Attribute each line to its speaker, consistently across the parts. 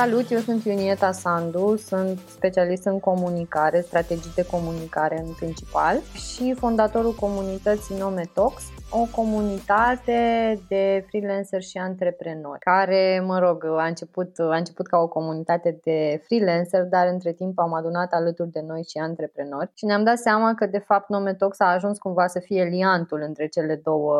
Speaker 1: Salut, eu sunt Iunieta Sandu, sunt specialist în comunicare, strategii de comunicare în principal și fondatorul comunității Nometox, o comunitate de freelancer și antreprenori, care, mă rog, a început, a început ca o comunitate de freelancer, dar între timp am adunat alături de noi și antreprenori și ne-am dat seama că, de fapt, Nometox a ajuns cumva să fie liantul între cele două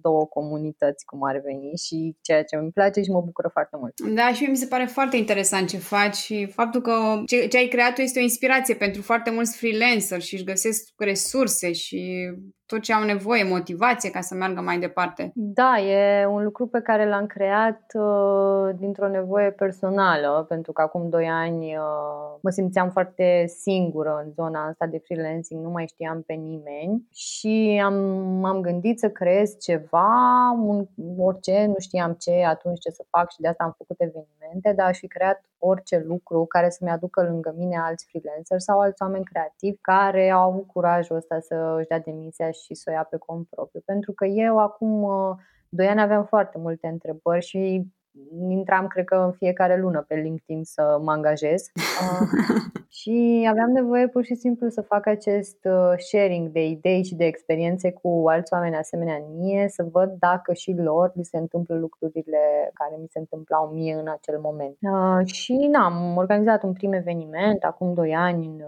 Speaker 1: două comunități, cum ar veni, și ceea ce îmi place și mă bucură foarte mult.
Speaker 2: Da, și mi se pare foarte interesant ce faci și faptul că ce, ce ai creat tu este o inspirație pentru foarte mulți freelanceri și își găsesc resurse și tot ce au nevoie, motivație ca să meargă mai departe.
Speaker 1: Da, e un lucru pe care l-am creat uh, dintr-o nevoie personală, pentru că acum doi ani uh, mă simțeam foarte singură în zona asta de freelancing, nu mai știam pe nimeni și am, m-am gândit să creez ceva, un, orice, nu știam ce, atunci ce să fac și de asta am făcut evenimente, dar aș fi creat orice lucru care să-mi aducă lângă mine alți freelanceri sau alți oameni creativi care au avut curajul ăsta să își dea demisia și să o ia pe cont propriu. Pentru că eu acum uh, doi ani aveam foarte multe întrebări și intram, cred că, în fiecare lună pe LinkedIn să mă angajez. Uh, și aveam nevoie pur și simplu să fac acest uh, sharing de idei și de experiențe cu alți oameni asemenea mie, să văd dacă și lor li se întâmplă lucrurile care mi se întâmplau mie în acel moment. Uh, și na, am organizat un prim eveniment acum 2 ani în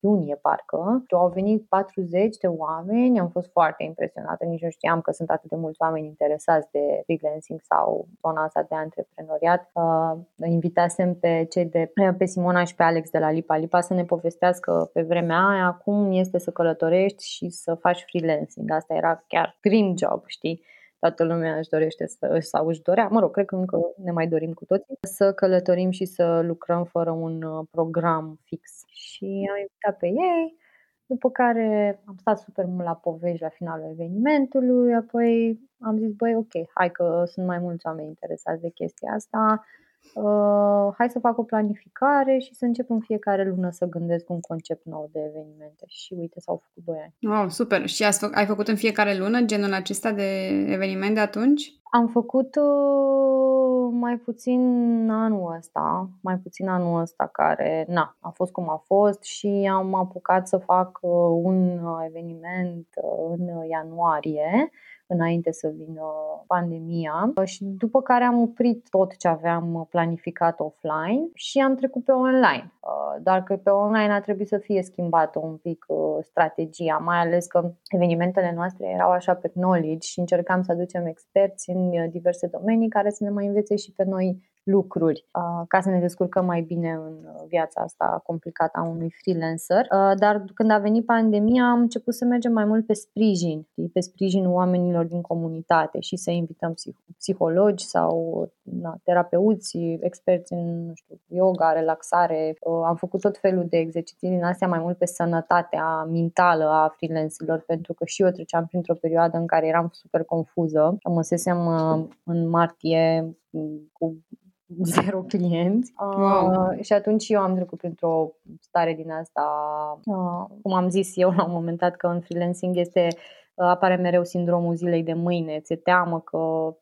Speaker 1: iunie, parcă. Au venit 40 de oameni, am fost foarte impresionată, nici nu știam că sunt atât de mulți oameni interesați de freelancing sau zona asta de antreprenoriat. Uh, invitasem pe cei de pe Simona și pe Alex de la Lipa Lipa să ne povestească pe vremea aia cum este să călătorești și să faci freelancing. Asta era chiar dream job, știi? Toată lumea își dorește să, sau își dorea, mă rog, cred că încă ne mai dorim cu toții, să călătorim și să lucrăm fără un uh, program fix. Și am invitat pe ei, după care am stat super mult la povești la finalul evenimentului, apoi am zis, băi, ok, hai că sunt mai mulți oameni interesați de chestia asta, uh, hai să fac o planificare și să încep în fiecare lună să gândesc un concept nou de evenimente. Și uite, s-au făcut doi ani.
Speaker 2: Wow, super! Și ați făcut în fiecare lună genul acesta de eveniment de atunci?
Speaker 1: Am făcut uh, mai puțin anul ăsta, mai puțin anul ăsta care, na, a fost cum a fost și am apucat să fac uh, un eveniment uh, în ianuarie înainte să vină pandemia și după care am oprit tot ce aveam planificat offline și am trecut pe online. Uh, doar că pe online a trebuit să fie schimbată un pic uh, strategia, mai ales că evenimentele noastre erau așa pe knowledge și încercam să aducem experți în uh, diverse domenii care să ne mai învețe și pe noi lucruri uh, ca să ne descurcăm mai bine în viața asta complicată a unui freelancer. Uh, dar când a venit pandemia am început să mergem mai mult pe sprijin, pe sprijinul oamenilor din comunitate și să invităm psihologi sau na, terapeuți, experți în nu știu, yoga, relaxare. Uh, am făcut tot felul de exerciții din astea mai mult pe sănătatea mentală a freelancerilor pentru că și eu treceam printr-o perioadă în care eram super confuză. Rămăsesem în martie cu zero clienți wow. uh, și atunci eu am trecut printr-o stare din asta, uh, cum am zis eu la un moment dat că în freelancing este uh, apare mereu sindromul zilei de mâine, ți-e teamă că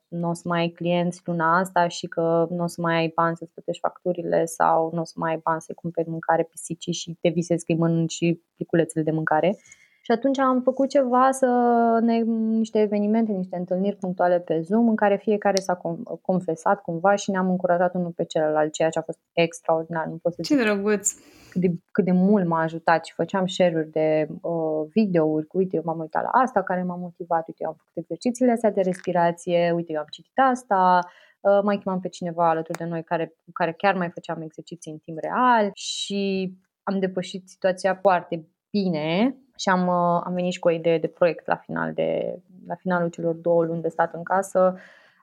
Speaker 1: nu o să mai ai clienți luna asta și că nu o să mai ai bani să-ți plătești facturile sau nu o să mai ai bani să-i cumperi mâncare pisicii și te visezi că îi mănânci și pliculețele de mâncare. Și atunci am făcut ceva, să ne, niște evenimente, niște întâlniri punctuale pe Zoom, în care fiecare s-a confesat cumva și ne-am încurajat unul pe celălalt, ceea ce a fost extraordinar. Nu pot să
Speaker 2: Ce drăguț!
Speaker 1: Cât de, cât de mult m-a ajutat și făceam share-uri de uh, videouri, cu uite, eu m-am uitat la asta care m-a motivat, uite, eu am făcut exercițiile astea de respirație, uite, eu am citit asta, uh, mai chemam pe cineva alături de noi care, care chiar mai făceam exerciții în timp real și am depășit situația foarte bine și am, uh, am venit și cu o idee de proiect la, final de, la finalul celor două luni de stat în casă.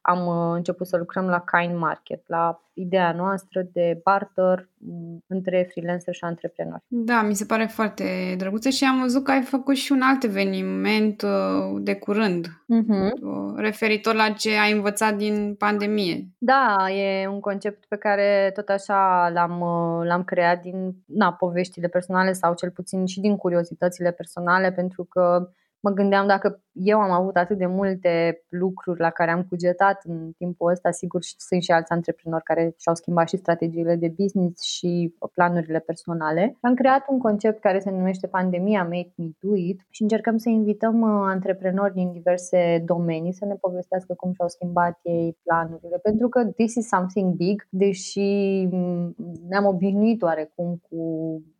Speaker 1: Am uh, început să lucrăm la Kind Market, la ideea noastră de barter mm, între freelancer și antreprenori.
Speaker 2: Da, mi se pare foarte drăguță și am văzut că ai făcut și un alt eveniment uh, de curând, uh-huh. referitor la ce ai învățat din pandemie.
Speaker 1: Da, e un concept pe care tot așa l-am, l-am creat din na, poveștile personale sau cel puțin și din curiozitățile personale, pentru că mă gândeam dacă eu am avut atât de multe lucruri la care am cugetat în timpul ăsta, sigur sunt și alți antreprenori care și-au schimbat și strategiile de business și planurile personale. Am creat un concept care se numește Pandemia Make Me Do It și încercăm să invităm uh, antreprenori din diverse domenii să ne povestească cum și-au schimbat ei planurile, pentru că this is something big, deși mm, ne-am obișnuit oarecum cu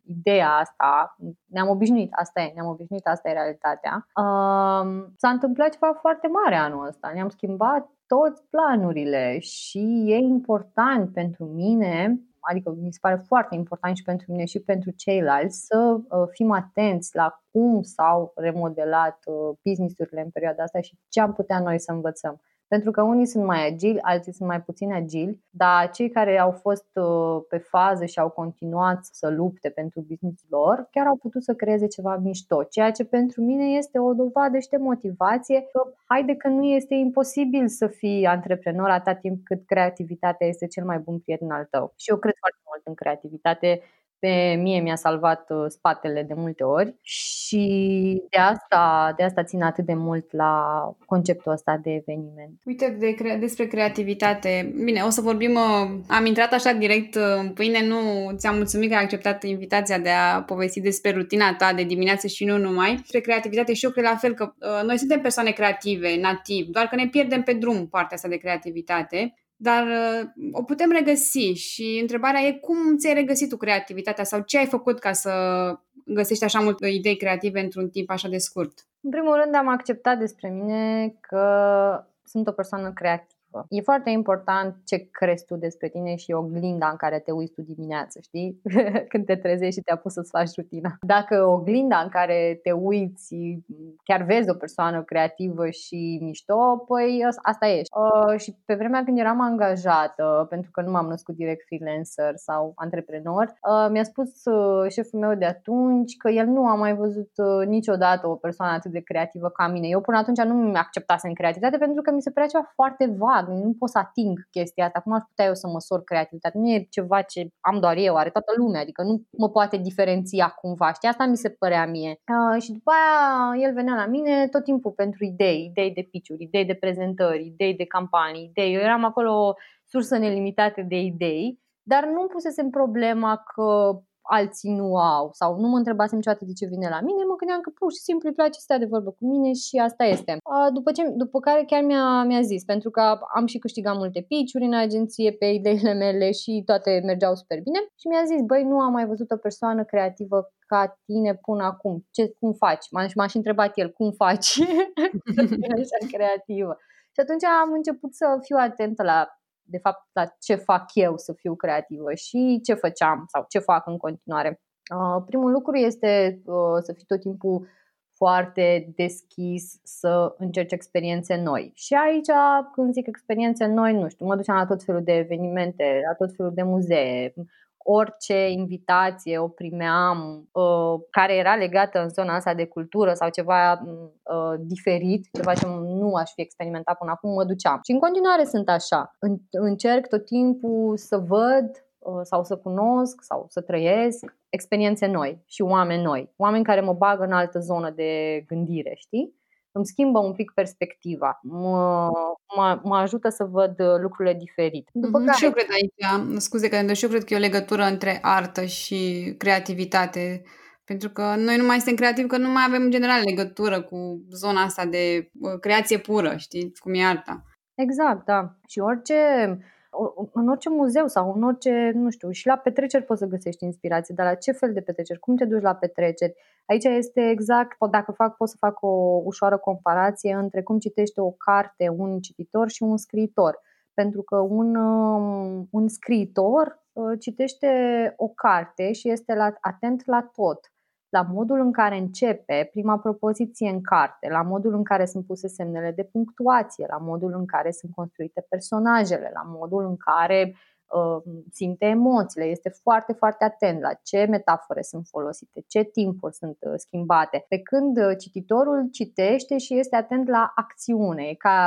Speaker 1: ideea asta, ne-am obișnuit, asta e, ne-am obișnuit, asta e realitatea. Uh, s-a întâmplat ceva foarte mare anul ăsta, ne-am schimbat toți planurile și e important pentru mine adică mi se pare foarte important și pentru mine și pentru ceilalți să uh, fim atenți la cum s-au remodelat uh, businessurile în perioada asta și ce am putea noi să învățăm. Pentru că unii sunt mai agili, alții sunt mai puțin agili, dar cei care au fost uh, pe fază și au continuat să lupte pentru business lor, chiar au putut să creeze ceva mișto, ceea ce pentru mine este o dovadă și de motivație că haide că nu este imposibil să fii antreprenor atât timp cât creativitatea este cel mai bun prieten al tău. Și eu cred foarte mult în creativitate pe mie mi-a salvat uh, spatele de multe ori și de asta, de asta țin atât de mult la conceptul ăsta de eveniment.
Speaker 2: Uite, de cre- despre creativitate. Bine, o să vorbim, uh, am intrat așa direct uh, în pâine, nu ți-am mulțumit că ai acceptat invitația de a povesti despre rutina ta de dimineață și nu numai. Despre creativitate și eu cred la fel că uh, noi suntem persoane creative, nativ, doar că ne pierdem pe drum partea asta de creativitate dar uh, o putem regăsi și întrebarea e cum ți-ai regăsit tu creativitatea sau ce ai făcut ca să găsești așa multe idei creative într-un timp așa de scurt?
Speaker 1: În primul rând am acceptat despre mine că sunt o persoană creativă echipă. E foarte important ce crezi tu despre tine și oglinda în care te uiți tu dimineață, știi? Când te trezești și te-a pus să-ți faci rutina. Dacă oglinda în care te uiți, chiar vezi o persoană creativă și mișto, păi asta ești. Uh, și pe vremea când eram angajată, pentru că nu m-am născut direct freelancer sau antreprenor, uh, mi-a spus uh, șeful meu de atunci că el nu a mai văzut uh, niciodată o persoană atât de creativă ca mine. Eu până atunci nu mi acceptasem creativitate pentru că mi se părea ceva foarte vag nu pot să ating chestia asta. Cum aș putea eu să măsor creativitatea? Nu e ceva ce am doar eu, are toată lumea, adică nu mă poate diferenția cumva. Știi, asta mi se părea mie. Uh, și după aia el venea la mine tot timpul pentru idei, idei de piciuri, idei de prezentări, idei de campanii, idei. Eu eram acolo o sursă nelimitată de idei, dar nu pusesem problema că alții nu au sau nu mă întrebasem niciodată de ce vine la mine, mă gândeam că pur și simplu îi place să stea de vorbă cu mine și asta este. După, ce, după care chiar mi-a, mi-a zis, pentru că am și câștigat multe pitch în agenție pe ideile mele și toate mergeau super bine și mi-a zis, băi, nu am mai văzut o persoană creativă ca tine până acum. Ce, cum faci? M-a, m-a și întrebat el, cum faci să fii așa creativă? Și atunci am început să fiu atentă la de fapt, la ce fac eu să fiu creativă și ce făceam sau ce fac în continuare. Uh, primul lucru este uh, să fii tot timpul foarte deschis să încerci experiențe noi. Și aici, când zic experiențe noi, nu știu, mă duceam la tot felul de evenimente, la tot felul de muzee, orice invitație o primeam uh, care era legată în zona asta de cultură sau ceva uh, diferit, ceva ce nu aș fi experimentat până acum, mă duceam. Și în continuare sunt așa. În, încerc tot timpul să văd uh, sau să cunosc sau să trăiesc experiențe noi și oameni noi. Oameni care mă bagă în altă zonă de gândire, știi? Îmi schimbă un pic perspectiva, mă, mă, mă ajută să văd uh, lucrurile diferit.
Speaker 2: După mm-hmm. care... Și eu cred aici, scuze că și eu cred că e o legătură între artă și creativitate, pentru că noi nu mai suntem creativi, că nu mai avem în general legătură cu zona asta de uh, creație pură, știi, cum e arta.
Speaker 1: Exact, da. Și orice în orice muzeu sau în orice, nu știu, și la petreceri poți să găsești inspirație, dar la ce fel de petreceri, cum te duci la petreceri. Aici este exact, dacă fac, pot să fac o ușoară comparație între cum citește o carte un cititor și un scriitor. Pentru că un, um, un scriitor uh, citește o carte și este la, atent la tot la modul în care începe prima propoziție în carte, la modul în care sunt puse semnele de punctuație, la modul în care sunt construite personajele, la modul în care uh, simte emoțiile, este foarte, foarte atent la ce metafore sunt folosite, ce timpuri sunt uh, schimbate. Pe când uh, cititorul citește și este atent la acțiune, ca,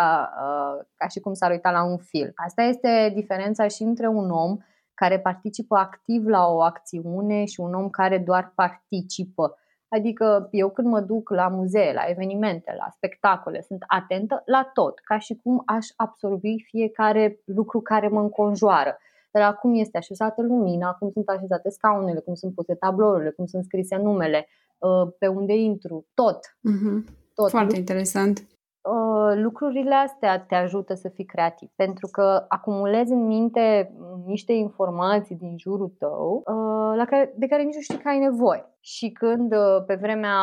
Speaker 1: uh, ca și cum s-ar uita la un film. Asta este diferența și între un om care participă activ la o acțiune și un om care doar participă. Adică eu când mă duc la muzee, la evenimente, la spectacole, sunt atentă la tot, ca și cum aș absorbi fiecare lucru care mă înconjoară. De la cum este așezată lumina, cum sunt așezate scaunele, cum sunt puse tablourile, cum sunt scrise numele, uh, pe unde intru, tot.
Speaker 2: Uh-huh. tot. Foarte interesant.
Speaker 1: Uh, lucrurile astea te ajută să fii creativ, pentru că acumulezi în minte niște informații din jurul tău uh, la care, de care nici nu știi că ai nevoie. Și când uh, pe vremea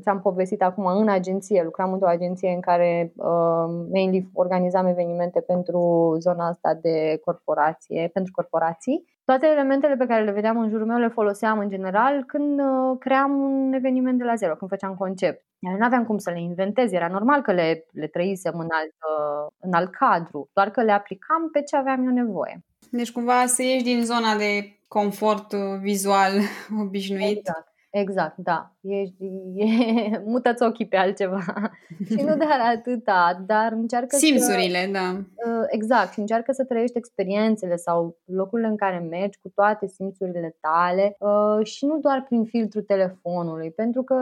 Speaker 1: ți-am povestit acum în agenție, lucram într-o agenție în care uh, mainly organizam evenimente pentru zona asta de corporație, pentru corporații. Toate elementele pe care le vedeam în jurul meu le foloseam în general când uh, cream un eveniment de la zero, când făceam concept. Nu aveam cum să le inventez, era normal că le, le trăisem în alt, uh, în alt cadru, doar că le aplicam pe ce aveam eu nevoie.
Speaker 2: Deci cumva să ieși din zona de confort uh, vizual obișnuit.
Speaker 1: Exact. Exact, da. Ești, e, mută-ți ochii pe altceva. și nu doar atâta, dar încearcă
Speaker 2: Simțurile, să, da.
Speaker 1: Uh, exact, și încearcă să trăiești experiențele sau locurile în care mergi cu toate simțurile tale uh, și nu doar prin filtrul telefonului, pentru că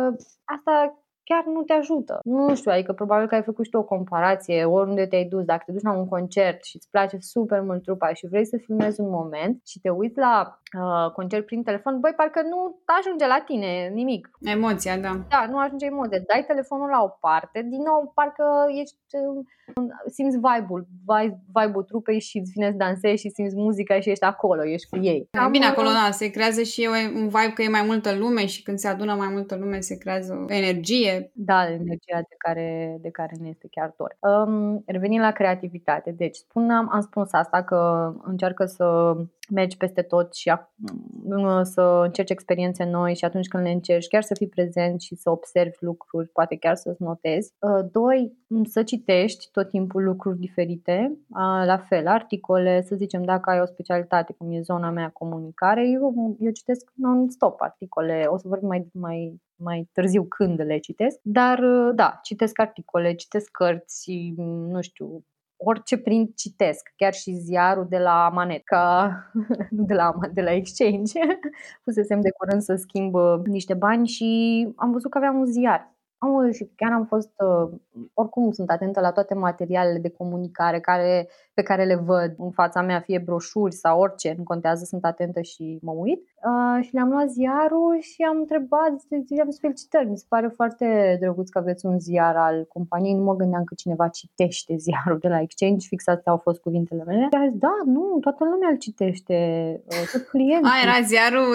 Speaker 1: asta chiar nu te ajută. Nu știu, adică probabil că ai făcut și tu o comparație oriunde te-ai dus, dacă te duci la un concert și îți place super mult trupa și vrei să filmezi un moment și te uiți la uh, concert prin telefon, băi, parcă nu ajunge la tine nimic.
Speaker 2: Emoția, da.
Speaker 1: Da, nu ajunge emoția. Dai telefonul la o parte, din nou, parcă ești, uh, simți vibe-ul, vibe-ul trupei și îți vine să dansezi și simți muzica și ești acolo, ești cu ei.
Speaker 2: Da, bine, acolo, da, se creează și un vibe că e mai multă lume și când se adună mai multă lume se creează energie,
Speaker 1: da, energia de care, de care ne este chiar dor. Um, revenind la creativitate, deci spuneam, am spus asta că încearcă să mergi peste tot și să încerci experiențe noi și atunci când le încerci chiar să fii prezent și să observi lucruri, poate chiar să-ți notezi. Uh, doi, să citești tot timpul lucruri diferite, uh, la fel, articole, să zicem dacă ai o specialitate cum e zona mea comunicare, eu, eu citesc non-stop articole, o să vorbim mai, mai mai târziu când le citesc, dar uh, da, citesc articole, citesc cărți, nu știu, orice print citesc, chiar și ziarul de la Manet, ca nu de la, de la Exchange. Fusesem de curând să schimb uh, niște bani și am văzut că aveam un ziar. Am și chiar am fost, uh, oricum sunt atentă la toate materialele de comunicare care, pe care le văd în fața mea, fie broșuri sau orice, nu contează, sunt atentă și mă uit. Uh, și le-am luat ziarul și am întrebat, i-am zis felicitări, mi se pare foarte drăguț că aveți un ziar al companiei, nu mă gândeam că cineva citește ziarul de la Exchange, fix astea au fost cuvintele mele. Și a zis, da, nu, toată lumea îl citește, uh, tot clienții.
Speaker 2: A, era ziarul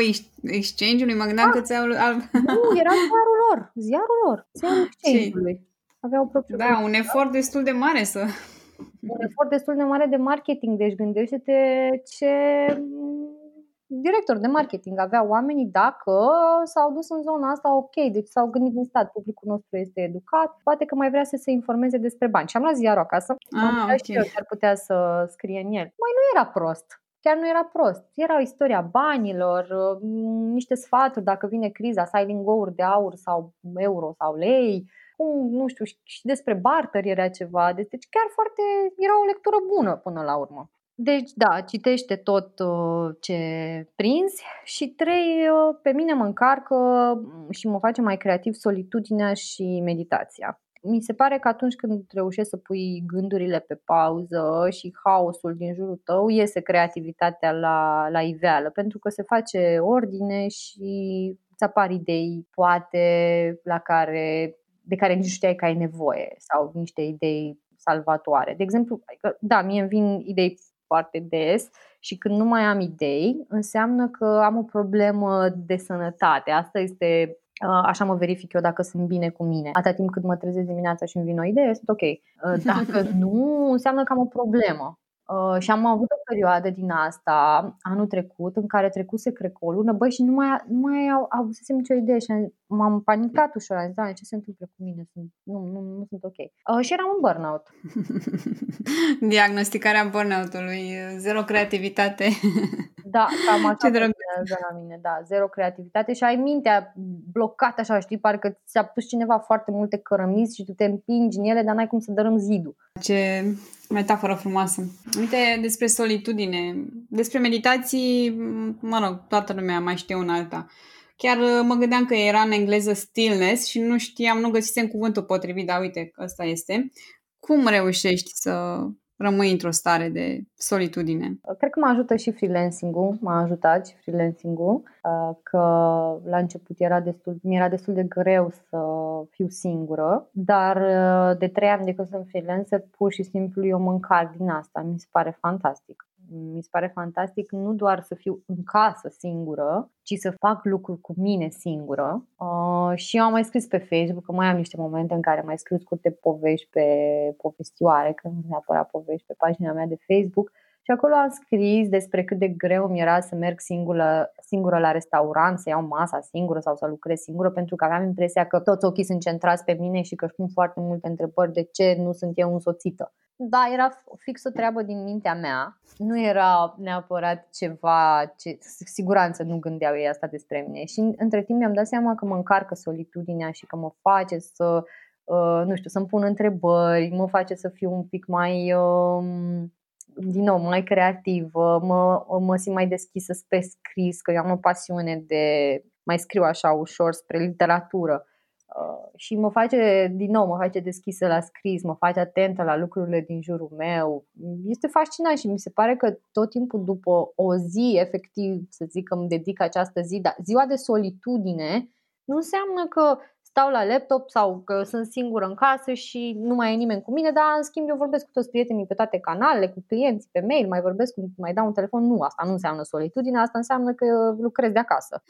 Speaker 2: Exchange-ului, mă gândeam da. că ți-au...
Speaker 1: Nu, era ziarul lor, ziarul lor, ziarul Exchange-ului. Aveau propriu.
Speaker 2: Da, un efort destul de mare să...
Speaker 1: Un efort destul de mare de marketing, deci gândește-te ce director de marketing avea oamenii dacă s-au dus în zona asta, ok, deci s-au gândit din stat, publicul nostru este educat, poate că mai vrea să se informeze despre bani. Și am luat ziarul acasă, ah, am okay. și eu ar putea să scrie în el. Mai nu era prost, chiar nu era prost. Era o istoria banilor, niște sfaturi dacă vine criza, să ai lingouri de aur sau euro sau lei, cum, nu știu, și despre barter era ceva. Deci chiar foarte, era o lectură bună până la urmă. Deci, da, citește tot uh, ce prinzi și trei, uh, pe mine mă încarcă mm, și mă face mai creativ solitudinea și meditația. Mi se pare că atunci când reușești să pui gândurile pe pauză și haosul din jurul tău, iese creativitatea la, la iveală, pentru că se face ordine și îți apar idei, poate, la care, de care nici nu știai că ai nevoie sau niște idei salvatoare. De exemplu, adică, da, mie îmi vin idei foarte des și când nu mai am idei, înseamnă că am o problemă de sănătate. Asta este Așa mă verific eu dacă sunt bine cu mine. Atâta timp cât mă trezesc dimineața și îmi vin o idee, sunt ok. Dacă nu, înseamnă că am o problemă. Uh, și am avut o perioadă din asta, anul trecut, în care trecuse, cred că o lună, băi, și nu mai, nu mai au, avusesem nicio idee și m-am panicat ușor, am zis, da, ce se întâmplă cu mine? Sunt, nu, nu, nu sunt ok. Uh, și eram în burnout.
Speaker 2: Diagnosticarea burnout-ului, zero creativitate.
Speaker 1: Da, cam așa ce la mine, da, zero creativitate și ai mintea blocată așa, știi, parcă ți-a pus cineva foarte multe cărămizi și tu te împingi în ele, dar n-ai cum să dărâm zidul.
Speaker 2: Ce metaforă frumoasă. Uite, despre solitudine, despre meditații, mă rog, toată lumea mai știe una alta. Chiar uh, mă gândeam că era în engleză stillness și nu știam, nu găsisem cuvântul potrivit, dar uite, ăsta este. Cum reușești să rămâi într-o stare de solitudine?
Speaker 1: Cred că mă ajută și freelancing-ul, m-a ajutat și freelancing-ul, uh, că la început era destul, mi era destul de greu să fiu singură, dar uh, de trei ani de când sunt freelancer, pur și simplu eu mă încarc din asta, mi se pare fantastic mi se pare fantastic nu doar să fiu în casă singură, ci să fac lucruri cu mine singură. Uh, și eu am mai scris pe Facebook, că mai am niște momente în care mai scriu scurte povești pe povestioare, că nu neapărat povești pe pagina mea de Facebook. Și acolo am scris despre cât de greu mi era să merg singură, singură la restaurant, să iau masa singură sau să lucrez singură, pentru că aveam impresia că toți ochii sunt centrați pe mine și că își pun foarte multe întrebări de ce nu sunt eu însoțită. Da, era fix o treabă din mintea mea. Nu era neapărat ceva, ce, siguranță nu gândeau ei asta despre mine. Și între timp mi-am dat seama că mă încarcă solitudinea și că mă face să, uh, nu știu, să-mi pun întrebări, mă face să fiu un pic mai, uh, din nou, mai creativă, mă, mă simt mai deschisă spre scris, că eu am o pasiune de, mai scriu așa ușor spre literatură Uh, și mă face, din nou, mă face deschisă la scris, mă face atentă la lucrurile din jurul meu. Este fascinant și mi se pare că tot timpul după o zi, efectiv, să zic că îmi dedic această zi, dar ziua de solitudine nu înseamnă că stau la laptop sau că sunt singură în casă și nu mai e nimeni cu mine, dar în schimb eu vorbesc cu toți prietenii pe toate canalele, cu clienții pe mail, mai vorbesc, cu, mai dau un telefon. Nu, asta nu înseamnă solitudine, asta înseamnă că lucrez de acasă.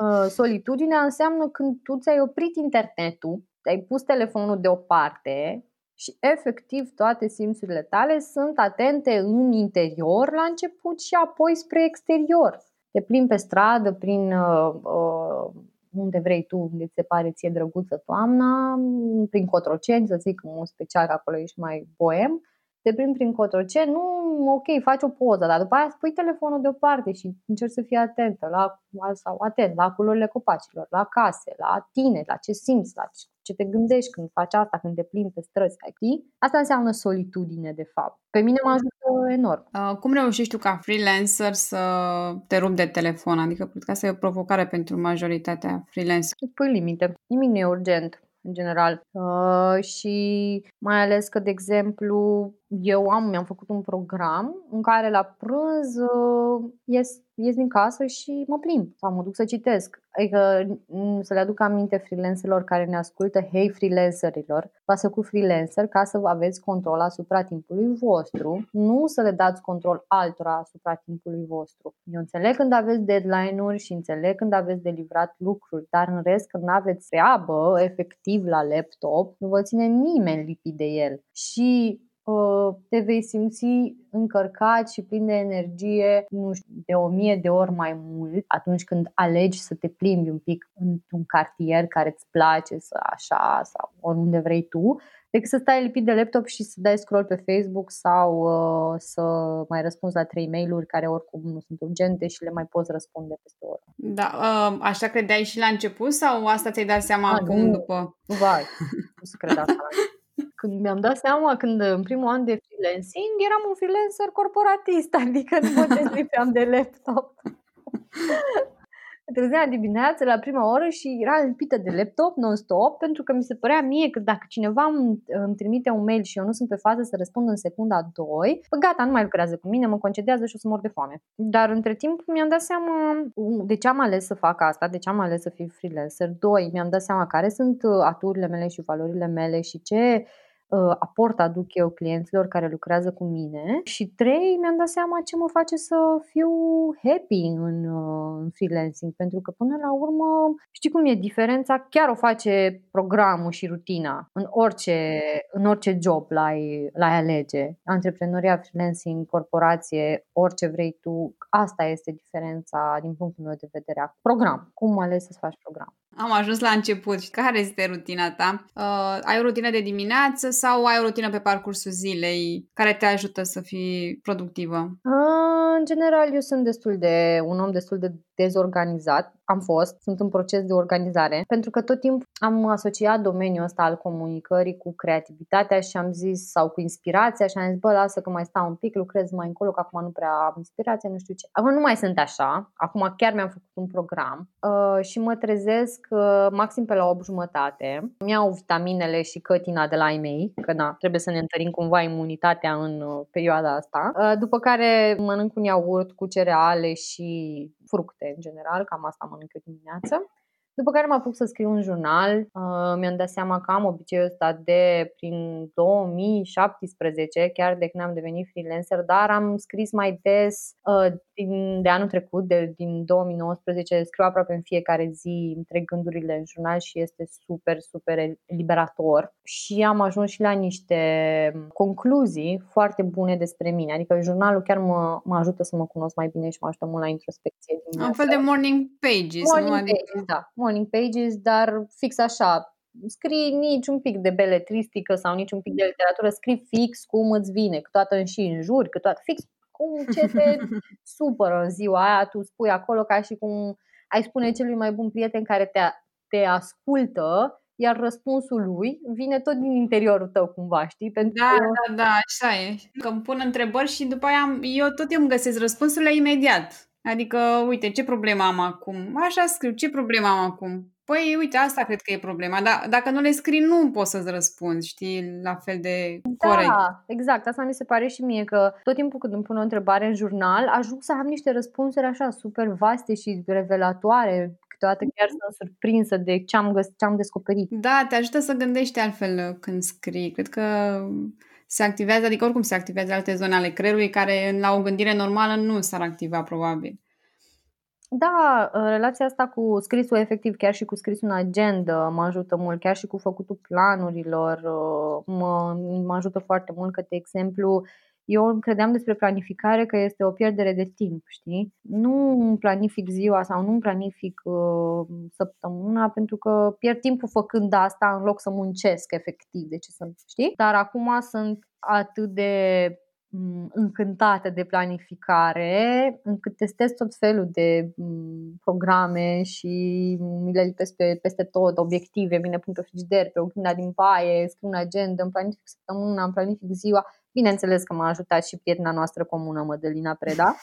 Speaker 1: Uh, solitudinea înseamnă când tu ți-ai oprit internetul, ai pus telefonul deoparte și efectiv toate simțurile tale sunt atente în interior la început și apoi spre exterior. Te plimbi pe stradă prin uh, uh, unde vrei tu, unde ți se pare ție drăguță toamna, prin Cotroceni, să zic, în special că acolo ești mai boem, te prin prin Cotroceni, nu, ok, faci o poză, dar după aia spui telefonul deoparte și încerci să fii atentă la, sau atent la culorile copacilor, la case, la tine, la ce simți, la ce te gândești când faci asta, când te plimbi pe străzi, știi? Asta înseamnă solitudine, de fapt. Pe mine mă ajută enorm.
Speaker 2: Uh, cum reușești tu ca freelancer să te rupi de telefon? Adică, cred că asta e o provocare pentru majoritatea freelancer.
Speaker 1: Îți pui limite. Nimic nu e urgent în general. Uh, și mai ales că, de exemplu, eu am, mi-am făcut un program în care la prânz uh, ies, ies din casă și mă plimb sau mă duc să citesc. Adică să le aduc aminte freelancerilor care ne ascultă, hei freelancerilor, pasă cu freelancer ca să aveți control asupra timpului vostru, nu să le dați control altora asupra timpului vostru. Eu înțeleg când aveți deadline-uri și înțeleg când aveți de livrat lucruri, dar în rest când nu aveți treabă efectiv la laptop, nu vă ține nimeni lipit de el. Și te vei simți încărcat și plin de energie, nu știu, de o mie de ori mai mult atunci când alegi să te plimbi un pic într-un cartier care îți place, să așa sau oriunde vrei tu, decât să stai lipit de laptop și să dai scroll pe Facebook sau uh, să mai răspunzi la trei mail-uri care oricum nu sunt urgente și le mai poți răspunde peste o oră.
Speaker 2: Da, uh, așa credeai și la început sau asta ți-ai dat seama A, acum nu, după?
Speaker 1: Vai, nu se cred asta. Când mi-am dat seama, când în primul an de freelancing, eram un freelancer corporatist, adică nu mă dezlipeam de laptop. Trezeam dimineața la prima oră și era lipită de laptop non-stop pentru că mi se părea mie că dacă cineva îmi, îmi trimite un mail și eu nu sunt pe fază să răspund în secunda 2, păi gata, nu mai lucrează cu mine, mă concedează și o să mor de foame. Dar între timp mi-am dat seama de ce am ales să fac asta, de ce am ales să fiu freelancer. Doi, mi-am dat seama care sunt uh, aturile mele și valorile mele și ce Uh, aport aduc eu clienților care lucrează cu mine și trei, mi-am dat seama ce mă face să fiu happy în, uh, în freelancing, pentru că până la urmă știi cum e diferența, chiar o face programul și rutina în orice, în orice job l-ai, l-ai alege, antreprenoria, freelancing, corporație, orice vrei tu, asta este diferența din punctul meu de vedere. Program, cum ales să faci program.
Speaker 2: Am ajuns la început. Care este rutina ta? Uh, ai o rutină de dimineață sau ai o rutină pe parcursul zilei care te ajută să fii productivă?
Speaker 1: Uh, în general, eu sunt destul de un om destul de dezorganizat, am fost, sunt în proces de organizare, pentru că tot timpul am asociat domeniul ăsta al comunicării cu creativitatea și am zis, sau cu inspirația și am zis, bă, lasă că mai stau un pic, lucrez mai încolo, că acum nu prea am inspirație, nu știu ce. Acum nu mai sunt așa, acum chiar mi-am făcut un program uh, și mă trezesc uh, maxim pe la 8 jumătate. Mi-au vitaminele și cătina de la ai mei, că na, trebuie să ne întărim cumva imunitatea în uh, perioada asta. Uh, după care mănânc un iaurt cu cereale și fructe în general, cam asta mănânc eu dimineață. După care mă apuc să scriu un jurnal. Uh, mi-am dat seama că am obiceiul ăsta de prin 2017, chiar de când am devenit freelancer, dar am scris mai des uh, din, de anul trecut, de, din 2019, scriu aproape în fiecare zi, întreg gândurile în jurnal și este super, super liberator. Și am ajuns și la niște concluzii foarte bune despre mine. Adică jurnalul chiar mă, mă ajută să mă cunosc mai bine și mă ajută mult la introspecție.
Speaker 2: Un fel de morning pages,
Speaker 1: morning
Speaker 2: nu?
Speaker 1: Adică... Pages, da. Morning pages, dar fix așa, scrii nici un pic de beletristică sau nici un pic de literatură, scrii fix cum îți vine, câteodată și în jur, câteodată fix cum ce te supără în ziua aia, tu spui acolo ca și cum ai spune celui mai bun prieten care te, te ascultă, iar răspunsul lui vine tot din interiorul tău cumva, știi?
Speaker 2: Pentru da, că... da, da, așa e. Că îmi pun întrebări și după aia eu tot eu îmi găsesc răspunsurile imediat. Adică, uite, ce problemă am acum? Așa scriu, ce problemă am acum? Păi, uite, asta cred că e problema. Dar dacă nu le scrii, nu poți să-ți răspunzi, știi, la fel de corect.
Speaker 1: Da, exact. Asta mi se pare și mie, că tot timpul când îmi pun o întrebare în jurnal, ajung să am niște răspunsuri așa super vaste și revelatoare. Câteodată chiar sunt surprinsă de ce am, găs- ce am descoperit.
Speaker 2: Da, te ajută să gândești altfel când scrii. Cred că se activează, adică oricum se activează alte zone ale creierului care la o gândire normală nu s-ar activa probabil.
Speaker 1: Da, ă, relația asta cu scrisul efectiv, chiar și cu scrisul în agenda mă ajută mult, chiar și cu făcutul planurilor ă, mă, mă ajută foarte mult că, de exemplu, eu credeam despre planificare că este o pierdere de timp, știi? Nu planific ziua sau nu planific uh, săptămâna pentru că pierd timpul făcând asta în loc să muncesc efectiv, de ce să știi? Dar acum sunt atât de încântată de planificare, încât testez tot felul de programe și mi le lipesc pe, peste tot, obiective, bine pun pe frigider, pe oglinda din baie, scriu un agenda, îmi planific săptămâna, îmi planific ziua Bineînțeles că m-a ajutat și prietena noastră comună, Mădălina Preda,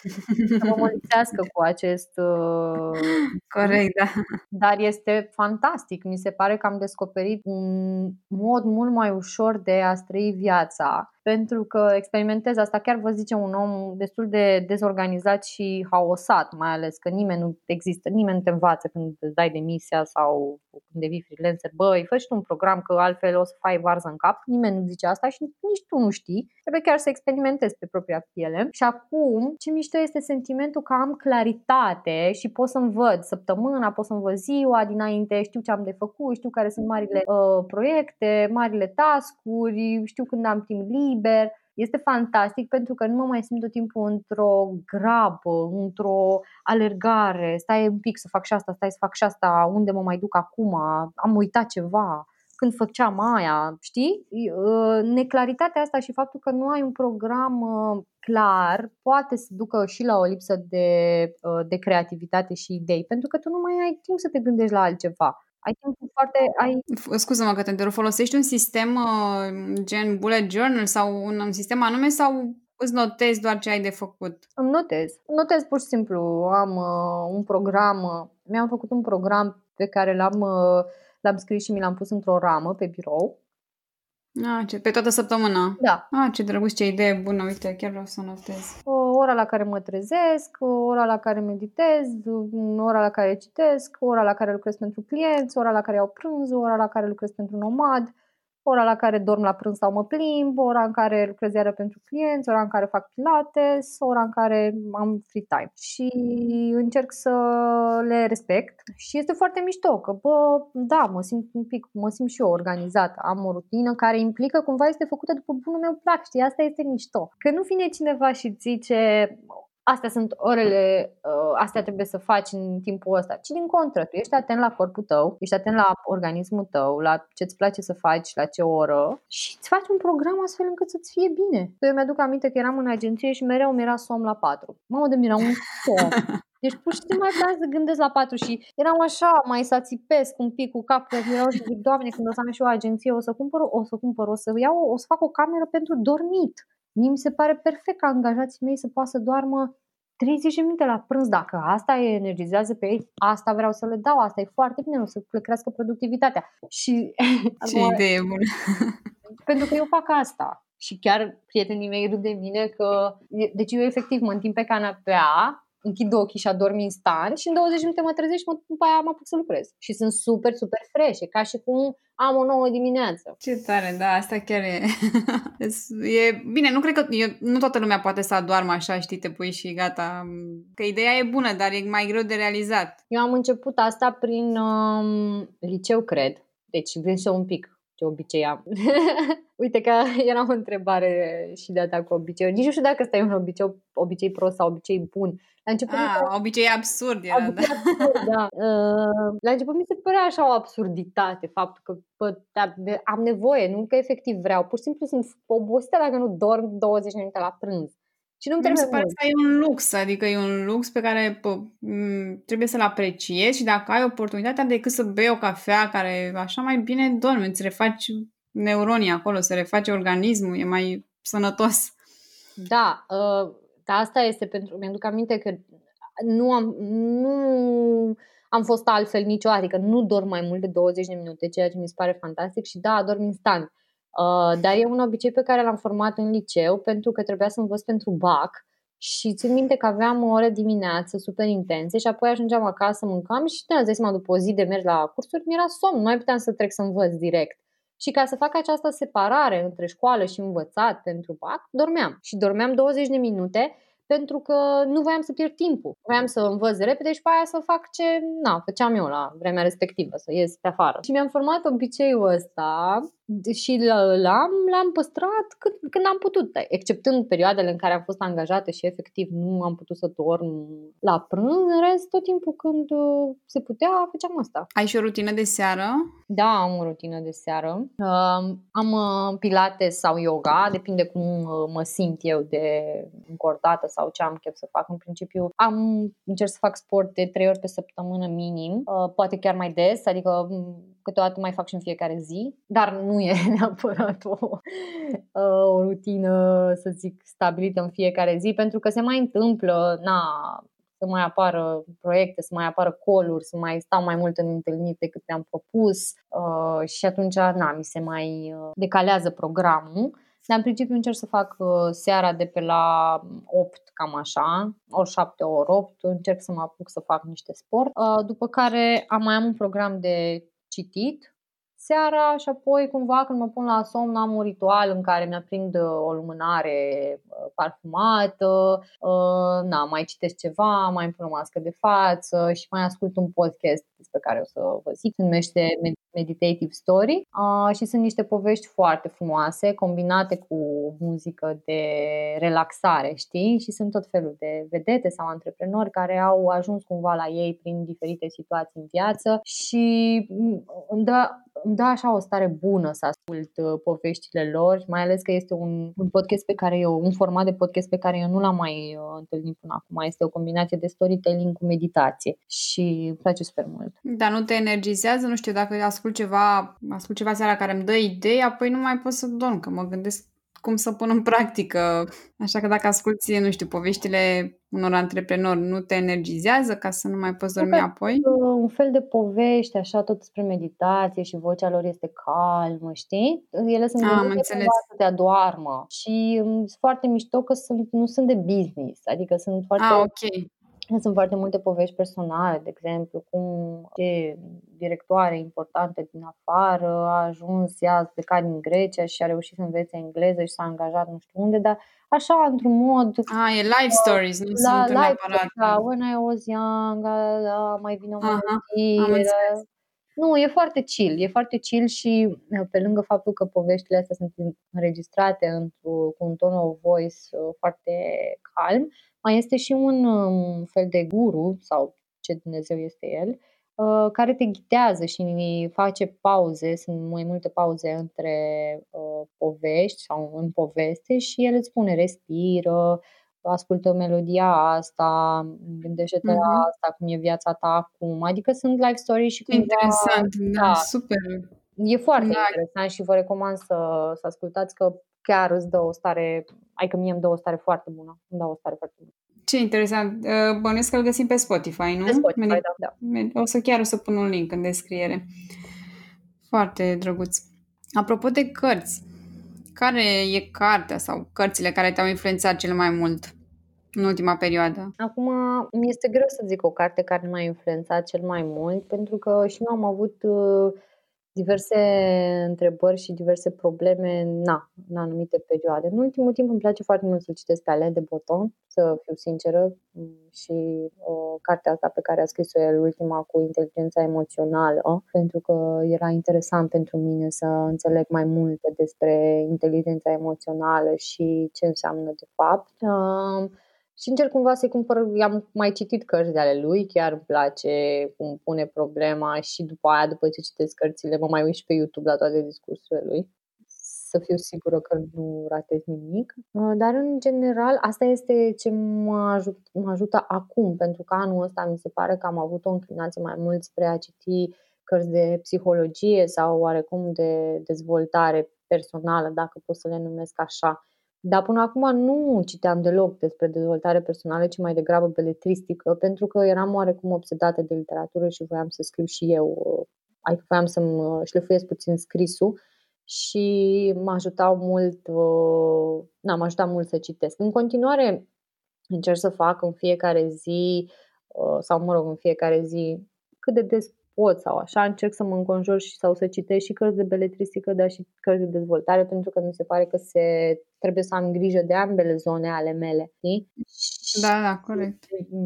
Speaker 1: să mă mulțească cu acest... Uh,
Speaker 2: Corect, da.
Speaker 1: Dar este fantastic. Mi se pare că am descoperit un mod mult mai ușor de a trăi viața pentru că experimentez asta. Chiar vă zice un om destul de dezorganizat și haosat, mai ales că nimeni nu există, nimeni nu te învață când îți dai demisia sau când devii freelancer. Băi, fă și tu un program că altfel o să fai varză în cap. Nimeni nu zice asta și nici tu nu știi. Trebuie chiar să experimentezi pe propria piele. Și acum, ce mișto este sentimentul că am claritate și pot să-mi văd săptămâna, pot să-mi văd ziua dinainte, știu ce am de făcut, știu care sunt marile uh, proiecte, marile task-uri, știu când am timp liber liber. Este fantastic pentru că nu mă mai simt tot timpul într-o grabă, într-o alergare, stai un pic să fac și asta, stai să fac și asta, unde mă mai duc acum, am uitat ceva, când făceam aia, știi? Ă, neclaritatea asta și faptul că nu ai un program ă, clar poate să ducă și la o lipsă de, ă, de creativitate și idei, pentru că tu nu mai ai timp să te gândești la altceva. Ai timpul foarte... Ai...
Speaker 2: Scuză-mă că te întrerup. Folosești un sistem uh, gen bullet journal sau un, un sistem anume sau îți notezi doar ce ai de făcut?
Speaker 1: Îmi notez. Notez pur și simplu. Am uh, un program, uh, mi-am făcut un program pe care l-am, uh, l-am scris și mi l-am pus într-o ramă pe birou
Speaker 2: Ah, ce, pe toată săptămâna?
Speaker 1: Da.
Speaker 2: Ah, ce drăguț, ce idee bună, uite, chiar vreau să notez.
Speaker 1: O ora la care mă trezesc, o ora la care meditez, ora la care citesc, ora la care lucrez pentru clienți, ora la care iau prânz, ora la care lucrez pentru nomad, ora la care dorm la prânz sau mă plimb, ora în care lucrez iară pentru clienți, ora în care fac pilates, ora în care am free time. Și încerc să le respect și este foarte mișto că, bă, da, mă simt un pic, mă simt și eu organizată. Am o rutină care implică cumva este făcută după bunul meu plac, știi, asta este mișto. Că nu vine cineva și zice, astea sunt orele, uh, astea trebuie să faci în timpul ăsta, ci din contră, tu ești atent la corpul tău, ești atent la organismul tău, la ce îți place să faci, la ce oră și îți faci un program astfel încât să-ți fie bine. Eu mi-aduc aminte că eram în agenție și mereu mi era somn la 4. Mamă de mi era un somn. Deci pur și simplu mai vreau să gândesc la patru și eram așa, mai să țipesc un pic cu capul, erau și zic, doamne, când o să am și o agenție, o să cumpăr, o să cumpăr, o să iau, o să fac o cameră pentru dormit. Mie mi se pare perfect ca angajații mei să poată să doarmă 30 de minute la prânz, dacă asta îi energizează pe ei, asta vreau să le dau, asta e foarte bine, o să le crească productivitatea. Și
Speaker 2: Ce idee bună!
Speaker 1: pentru că eu fac asta. Și chiar prietenii mei râd de mine că, deci eu efectiv mă întind pe canapea, închid ochii și adorm instant și în 20 minute mă trezesc și mă, după aia mă apuc să lucrez. Și sunt super, super fresh, e ca și cum am o nouă dimineață.
Speaker 2: Ce tare, da, asta chiar e. e bine, nu cred că eu, nu toată lumea poate să adoarmă așa, știi, te pui și gata. Că ideea e bună, dar e mai greu de realizat.
Speaker 1: Eu am început asta prin um, liceu, cred. Deci vin să un pic ce obicei am. Uite că era o întrebare și de ta cu obicei. Nici nu știu dacă ăsta e un obicei, obicei prost sau obicei bun.
Speaker 2: La început ah, mi se... obicei absurd era,
Speaker 1: obicei da. Absurd, da. Uh, la început mi se părea așa o absurditate faptul că bă, da, am nevoie, nu că efectiv vreau. Pur și simplu sunt obosită dacă nu dorm 20 minute la prânz. Și nu-mi trebuie
Speaker 2: se pare că e un lux, adică e un lux pe care pă, trebuie să-l apreciezi și dacă ai oportunitatea decât să bei o cafea care așa mai bine dormi, îți refaci neuronii acolo, se reface organismul, e mai sănătos.
Speaker 1: Da, uh, asta este pentru... Mi-aduc aminte că nu am, nu am fost altfel niciodată, adică nu dorm mai mult de 20 de minute, ceea ce mi se pare fantastic și da, dorm instant. Uh, dar e un obicei pe care l-am format în liceu pentru că trebuia să învăț pentru BAC și țin minte că aveam o oră dimineață super intense și apoi ajungeam acasă, mâncam și da, îți dai după o zi de mers la cursuri, mi-era somn, nu mai puteam să trec să învăț direct. Și ca să fac această separare între școală și învățat pentru BAC, dormeam. Și dormeam 20 de minute pentru că nu voiam să pierd timpul. Voiam să învăț repede și pe aia să fac ce na, făceam eu la vremea respectivă, să ies pe afară. Și mi-am format obiceiul ăsta și l-am, l-am păstrat când, când am putut, exceptând perioadele în care am fost angajată și efectiv nu am putut să dorm la prânz, în rest tot timpul când uh, se putea făceam asta.
Speaker 2: Ai și o rutină de seară?
Speaker 1: Da, am o rutină de seară. Uh, am uh, pilates sau yoga, depinde cum uh, mă simt eu de încordată sau ce am chef să fac. În principiu am încerc să fac sport de trei ori pe săptămână minim, uh, poate chiar mai des, adică câteodată mai fac și în fiecare zi, dar nu e neapărat o, uh, o rutină, să zic, stabilită în fiecare zi, pentru că se mai întâmplă, na, să mai apară proiecte, să mai apară coluri, să mai stau mai mult în întâlniri decât mi-am propus uh, și atunci, na, mi se mai uh, decalează programul. Dar în principiu încerc să fac uh, seara de pe la 8, cam așa, ori 7, ori 8, încerc să mă apuc să fac niște sport. Uh, după care am mai am un program de citit seara și apoi cumva când mă pun la somn am un ritual în care mi-aprind uh, o lumânare uh, parfumată, uh, na, mai citesc ceva, mai pun o mască de față și mai ascult un podcast despre care o să vă zic. Se numește Meditative Story uh, și sunt niște povești foarte frumoase combinate cu muzică de relaxare, știi? Și sunt tot felul de vedete sau antreprenori care au ajuns cumva la ei prin diferite situații în viață și mm, îmi dă, îmi dă așa o stare bună să ascult uh, poveștile lor, mai ales că este un, un podcast pe care eu, un format de podcast pe care eu nu l-am mai uh, întâlnit până acum. Este o combinație de storytelling cu meditație și îmi place super mult.
Speaker 2: Dar nu te energizează? Nu știu, dacă ascult ceva, ascult ceva seara care îmi dă idei, apoi nu mai pot să dorm, că mă gândesc cum să pun în practică. Așa că dacă asculti, nu știu, poveștile unor antreprenori, nu te energizează ca să nu mai poți dormi okay. apoi?
Speaker 1: Un fel de povești, așa, tot despre meditație și vocea lor este calmă, știi? Ele sunt
Speaker 2: Am înțeles.
Speaker 1: să te adoarmă și mm, sunt foarte mișto că sunt, nu sunt de business, adică sunt foarte...
Speaker 2: Ah, ok.
Speaker 1: Sunt foarte multe povești personale, de exemplu, cum ce directoare importantă din afară a ajuns, ea a plecat din Grecia și a reușit să învețe engleză și s-a angajat nu știu unde, dar așa, într-un mod...
Speaker 2: Ah, e life stories, nu la sunt neapărat...
Speaker 1: Da, when I was young, da, mai vine o uh nu, e foarte chill, e foarte chill și pe lângă faptul că poveștile astea sunt înregistrate într-o, cu un ton of voice uh, foarte calm, mai este și un um, fel de guru sau ce Dumnezeu este el, uh, care te ghitează și face pauze, sunt mai multe pauze între uh, povești sau în poveste și el îți spune respiră, ascultă melodia asta, gândește-te uh-huh. la mhm. asta, cum e viața ta acum. Adică sunt life story și cumva...
Speaker 2: Interesant, da, da, super.
Speaker 1: E foarte da. interesant și vă recomand să, să ascultați că chiar îți dă o stare, ai că mie îmi dă o stare foarte bună, îmi dă o stare foarte bună.
Speaker 2: Ce interesant. Uh, bănuiesc că îl găsim pe Spotify, nu?
Speaker 1: Pe Spotify, Medi- da,
Speaker 2: da. O să chiar o să pun un link în descriere. Foarte drăguț. Apropo de cărți, care e cartea sau cărțile care te-au influențat cel mai mult în ultima perioadă?
Speaker 1: Acum, mi este greu să zic o carte care m-a influențat cel mai mult, pentru că și eu am avut uh, diverse întrebări și diverse probleme na, în anumite perioade. În ultimul timp îmi place foarte mult să citesc pe Alain de Boton, să fiu sinceră, și o cartea asta pe care a scris-o el ultima cu inteligența emoțională, pentru că era interesant pentru mine să înțeleg mai multe despre inteligența emoțională și ce înseamnă de fapt. Uh, și încerc cumva să-i cumpăr, am mai citit cărți de ale lui, chiar îmi place cum pune problema și după aia, după ce citesc cărțile, mă mai uit și pe YouTube la toate discursurile lui să fiu sigură că nu ratez nimic. Uh, dar, în general, asta este ce mă, ajut, mă ajută acum, pentru că anul ăsta mi se pare că am avut o înclinație mai mult spre a citi cărți de psihologie sau oarecum de dezvoltare personală, dacă pot să le numesc așa. Dar până acum nu citeam deloc despre dezvoltare personală, ci mai degrabă beletristică, pentru că eram oarecum obsedată de literatură și voiam să scriu și eu. Adică voiam să-mi șlefuiesc puțin scrisul și mă ajutau mult, na, mă ajutat mult să citesc. În continuare încerc să fac în fiecare zi, sau mă rog, în fiecare zi, cât de des pot sau așa, încerc să mă înconjur și sau să citesc și cărți de beletristică, dar și cărți de dezvoltare, pentru că mi se pare că se trebuie să am grijă de ambele zone ale mele, știi?
Speaker 2: Da, da, corect.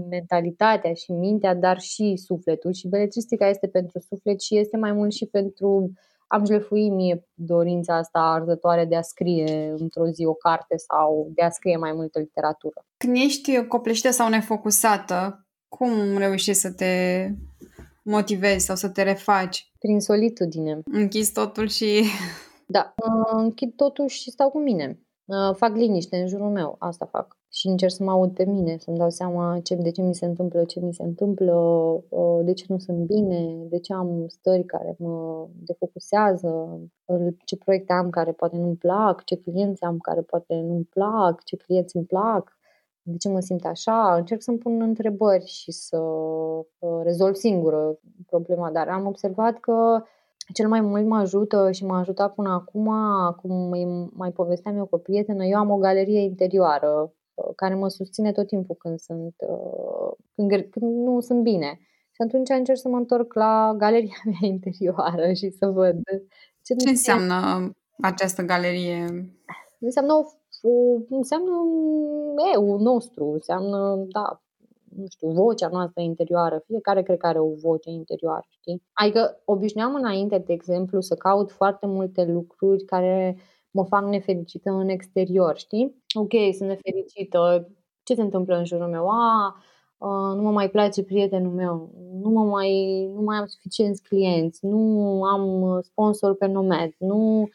Speaker 1: Mentalitatea și mintea, dar și sufletul. Și beletristica este pentru suflet și este mai mult și pentru am șlefuit mie dorința asta arzătoare de a scrie într-o zi o carte sau de a scrie mai multă literatură.
Speaker 2: Când ești copleșită sau nefocusată, cum reușești să te motivezi sau să te refaci?
Speaker 1: Prin solitudine.
Speaker 2: Închizi totul și...
Speaker 1: Da, închid totul și stau cu mine. Fac liniște în jurul meu, asta fac. Și încerc să mă aud pe mine, să-mi dau seama ce, de ce mi se întâmplă, ce mi se întâmplă, de ce nu sunt bine, de ce am stări care mă defocusează, ce proiecte am care poate nu-mi plac, ce clienți am care poate nu-mi plac, ce clienți îmi plac de ce mă simt așa, încerc să-mi pun întrebări și să rezolv singură problema, dar am observat că cel mai mult mă ajută și m-a ajutat până acum, cum mai povesteam eu cu o prietenă, eu am o galerie interioară uh, care mă susține tot timpul când sunt uh, când, când nu sunt bine. Și atunci încerc să mă întorc la galeria mea interioară și să văd
Speaker 2: ce, ce înseamnă această galerie.
Speaker 1: Înseamnă o înseamnă eu nostru, înseamnă, da, nu știu, vocea noastră interioară. Fiecare cred că are o voce interioară, știi? Adică obișnuiam înainte, de exemplu, să caut foarte multe lucruri care mă fac nefericită în exterior, știi? Ok, sunt nefericită, ce se întâmplă în jurul meu? A, nu mă mai place prietenul meu, nu, mă mai, nu mai am suficienți clienți, nu am sponsor pe Nomad, nu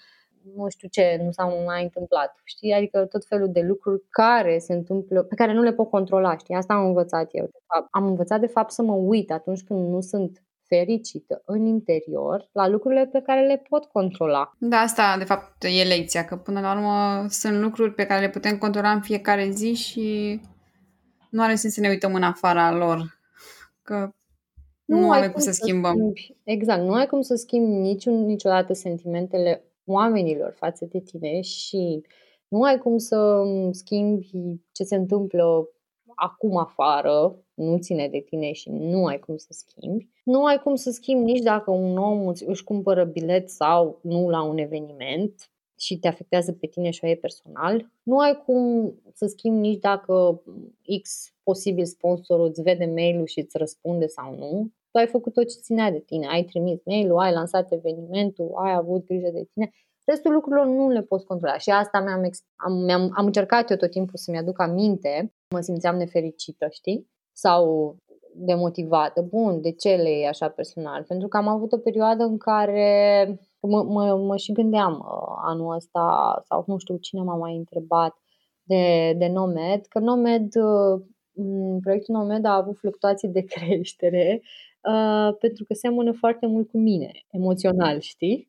Speaker 1: nu știu ce nu s-a mai întâmplat, știi? Adică tot felul de lucruri care se întâmplă, pe care nu le pot controla, știi? Asta am învățat eu. De fapt. Am învățat de fapt să mă uit atunci când nu sunt fericită în interior la lucrurile pe care le pot controla.
Speaker 2: Da, asta de fapt e lecția, că până la urmă sunt lucruri pe care le putem controla în fiecare zi și nu are sens să ne uităm în afara lor, că nu, nu avem cum să schimbăm.
Speaker 1: Schimbi, exact, nu ai cum să schimbi niciun, niciodată sentimentele oamenilor față de tine și nu ai cum să schimbi ce se întâmplă acum afară, nu ține de tine și nu ai cum să schimbi. Nu ai cum să schimbi nici dacă un om își cumpără bilet sau nu la un eveniment și te afectează pe tine și o e personal. Nu ai cum să schimbi nici dacă X posibil sponsorul îți vede mail-ul și îți răspunde sau nu tu ai făcut tot ce ținea de tine, ai trimis mail-ul, ai lansat evenimentul, ai avut grijă de tine. Restul lucrurilor nu le poți controla și asta mi-am, am, am, am încercat eu tot timpul să-mi aduc aminte, mă simțeam nefericită, știi? Sau demotivată. Bun, de ce le e așa personal? Pentru că am avut o perioadă în care mă, mă, mă și gândeam uh, anul ăsta, sau nu știu cine m-a mai întrebat, de, de Nomad, că Nomad, proiectul Nomad a avut fluctuații de creștere uh, pentru că seamănă foarte mult cu mine, emoțional, știi?